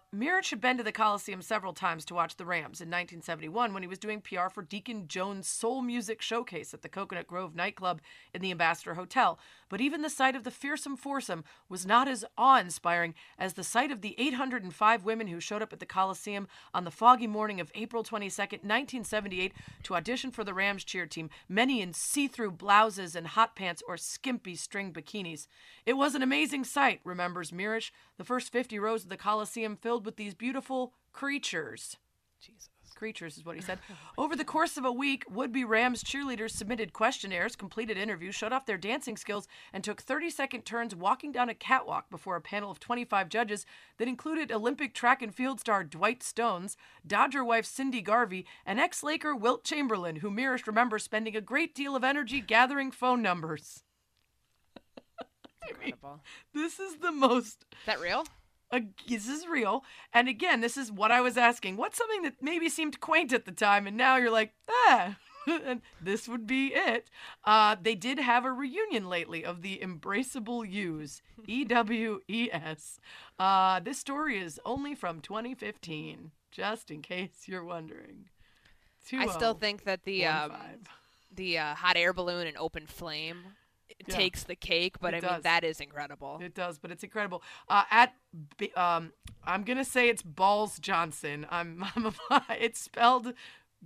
S2: had been to the Coliseum several times to watch the Rams in 1971 when he was doing PR for Deacon Jones' Soul Music Showcase at the Coconut Grove nightclub in the Ambassador Hotel. But even the sight of the fearsome foursome was not as awe inspiring as the sight of the 805 women who showed up at the Coliseum on the foggy morning of April 22, 1978, to audition for the Rams cheer team, many in see through blouses and hot pants or skimpy string bikinis. It was an amazing sight, remembers Mirisch. The first 50 rows of the Coliseum filled with these beautiful creatures. Jesus. Creatures is what he said. Over the course of a week, would be Rams cheerleaders submitted questionnaires, completed interviews, showed off their dancing skills, and took 30 second turns walking down a catwalk before a panel of 25 judges that included Olympic track and field star Dwight Stones, Dodger wife Cindy Garvey, and ex Laker Wilt Chamberlain, who Mirisch remembers spending a great deal of energy gathering phone numbers.
S3: Incredible.
S2: This is the most.
S3: Is that real?
S2: Uh, this is real. And again, this is what I was asking. What's something that maybe seemed quaint at the time, and now you're like, ah, and this would be it. Uh, they did have a reunion lately of the Embraceable Ewes, E W E S. Uh, this story is only from 2015, just in case you're wondering.
S3: I still think that the um, the uh, hot air balloon and open flame
S2: Yeah.
S3: takes the cake, but
S2: It
S3: I mean that is incredible.
S2: It does, but it's incredible. Uh, at um, I'm gonna say it's Balls Johnson. I'm, I'm it's spelled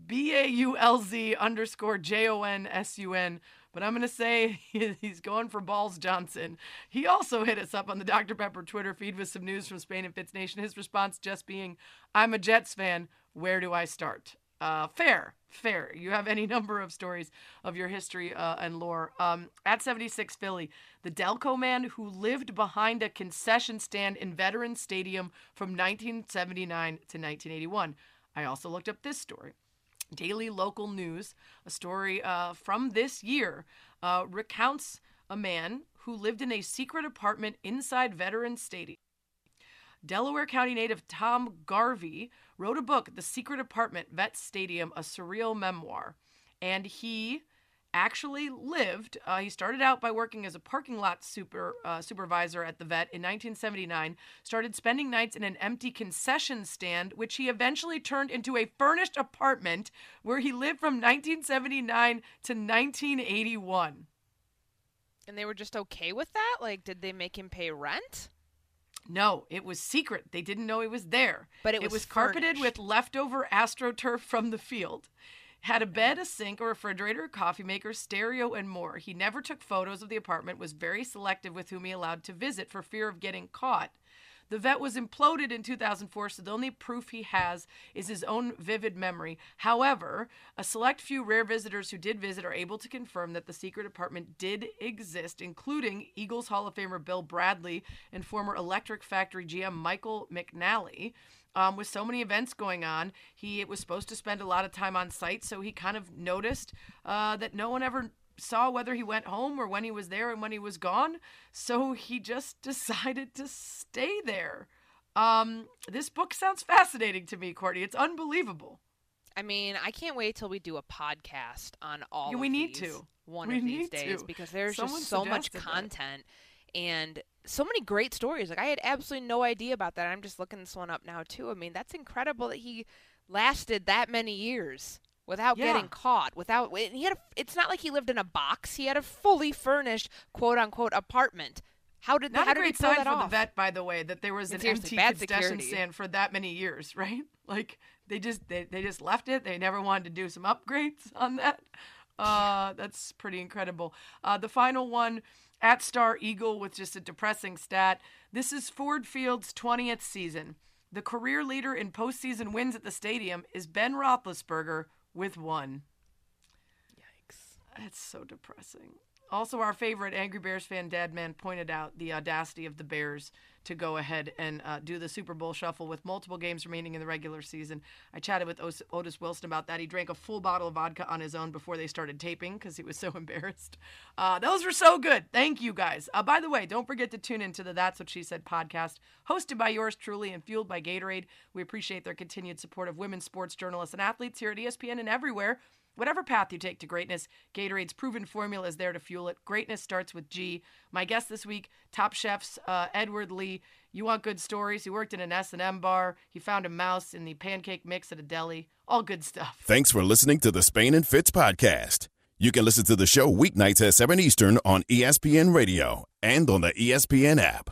S2: B A U L Z underscore J O N S U N. But I'm gonna say he's going for Balls Johnson. He also hit us up on the Dr Pepper Twitter feed with some news from Spain and Fitz Nation. His response just being, "I'm a Jets fan. Where do I start?" Uh, fair, fair. You have any number of stories of your history uh, and lore. Um, at 76 Philly, the Delco man who lived behind a concession stand in Veterans Stadium from 1979 to 1981. I also looked up this story. Daily Local News, a story uh, from this year, uh, recounts a man who lived in a secret apartment inside Veterans Stadium. Delaware County native Tom Garvey wrote a book, The Secret Apartment Vet Stadium, a surreal memoir. And he actually lived, uh, he started out by working as a parking lot super, uh, supervisor at the vet in 1979, started spending nights in an empty concession stand, which he eventually turned into a furnished apartment where he lived from 1979 to 1981.
S3: And they were just okay with that? Like, did they make him pay rent?
S2: No, it was secret. They didn't know it was there.
S3: But it was
S2: carpeted
S3: furnished.
S2: with leftover astroturf from the field. Had a bed, a sink, a refrigerator, a coffee maker, stereo, and more. He never took photos of the apartment, was very selective with whom he allowed to visit for fear of getting caught. The vet was imploded in 2004, so the only proof he has is his own vivid memory. However, a select few rare visitors who did visit are able to confirm that the secret apartment did exist, including Eagles Hall of Famer Bill Bradley and former Electric Factory GM Michael McNally. Um, with so many events going on, he was supposed to spend a lot of time on site, so he kind of noticed uh, that no one ever saw whether he went home or when he was there and when he was gone. So he just decided to stay there. Um, this book sounds fascinating to me, Courtney. It's unbelievable.
S3: I mean, I can't wait till we do a podcast on all.
S2: Yeah,
S3: of
S2: we need
S3: these
S2: to.
S3: one
S2: We
S3: of these days
S2: to.
S3: because there's
S2: Someone
S3: just so much
S2: suggested that.
S3: content and so many great stories. Like I had absolutely no idea about that. I'm just looking this one up now too. I mean, that's incredible that he lasted that many years without
S2: Yeah.
S3: getting caught. Without he had. A, it's not like he lived in a box. He had a fully furnished quote unquote apartment. How did
S2: Not
S3: how
S2: a
S3: did
S2: great sign
S3: that
S2: for the
S3: off?
S2: vet, by the way, that there was
S3: And
S2: an empty concession
S3: security.
S2: stand for that many years, right? Like they just they, they just left it. They never wanted to do some upgrades on that. Uh, that's pretty incredible. Uh, the final one at Star Eagle with just a depressing stat. This is Ford Field's 20th season. The career leader in postseason wins at the stadium is Ben Roethlisberger with one. Yikes. That's so depressing. Also, our favorite Angry Bears fan, Dadman, pointed out the audacity of the Bears to go ahead and uh, do the Super Bowl shuffle with multiple games remaining in the regular season. I chatted with Otis Wilson about that. He drank a full bottle of vodka on his own before they started taping because he was so embarrassed. Uh, those were so good. Thank you, guys. Uh, by the way, don't forget to tune into the That's What She Said podcast, hosted by yours truly and fueled by Gatorade. We appreciate their continued support of women's sports journalists and athletes here at ESPN and everywhere. Whatever path you take to greatness, Gatorade's proven formula is there to fuel it. Greatness starts with G. My guest this week, Top Chef's uh, Edward Lee. You want good stories? He worked in an S&M bar. He found a mouse in the pancake mix at a deli. All good stuff.
S7: Thanks for listening to the Spain and Fitz podcast. You can listen to the show weeknights at 7 Eastern on ESPN Radio and on the ESPN app.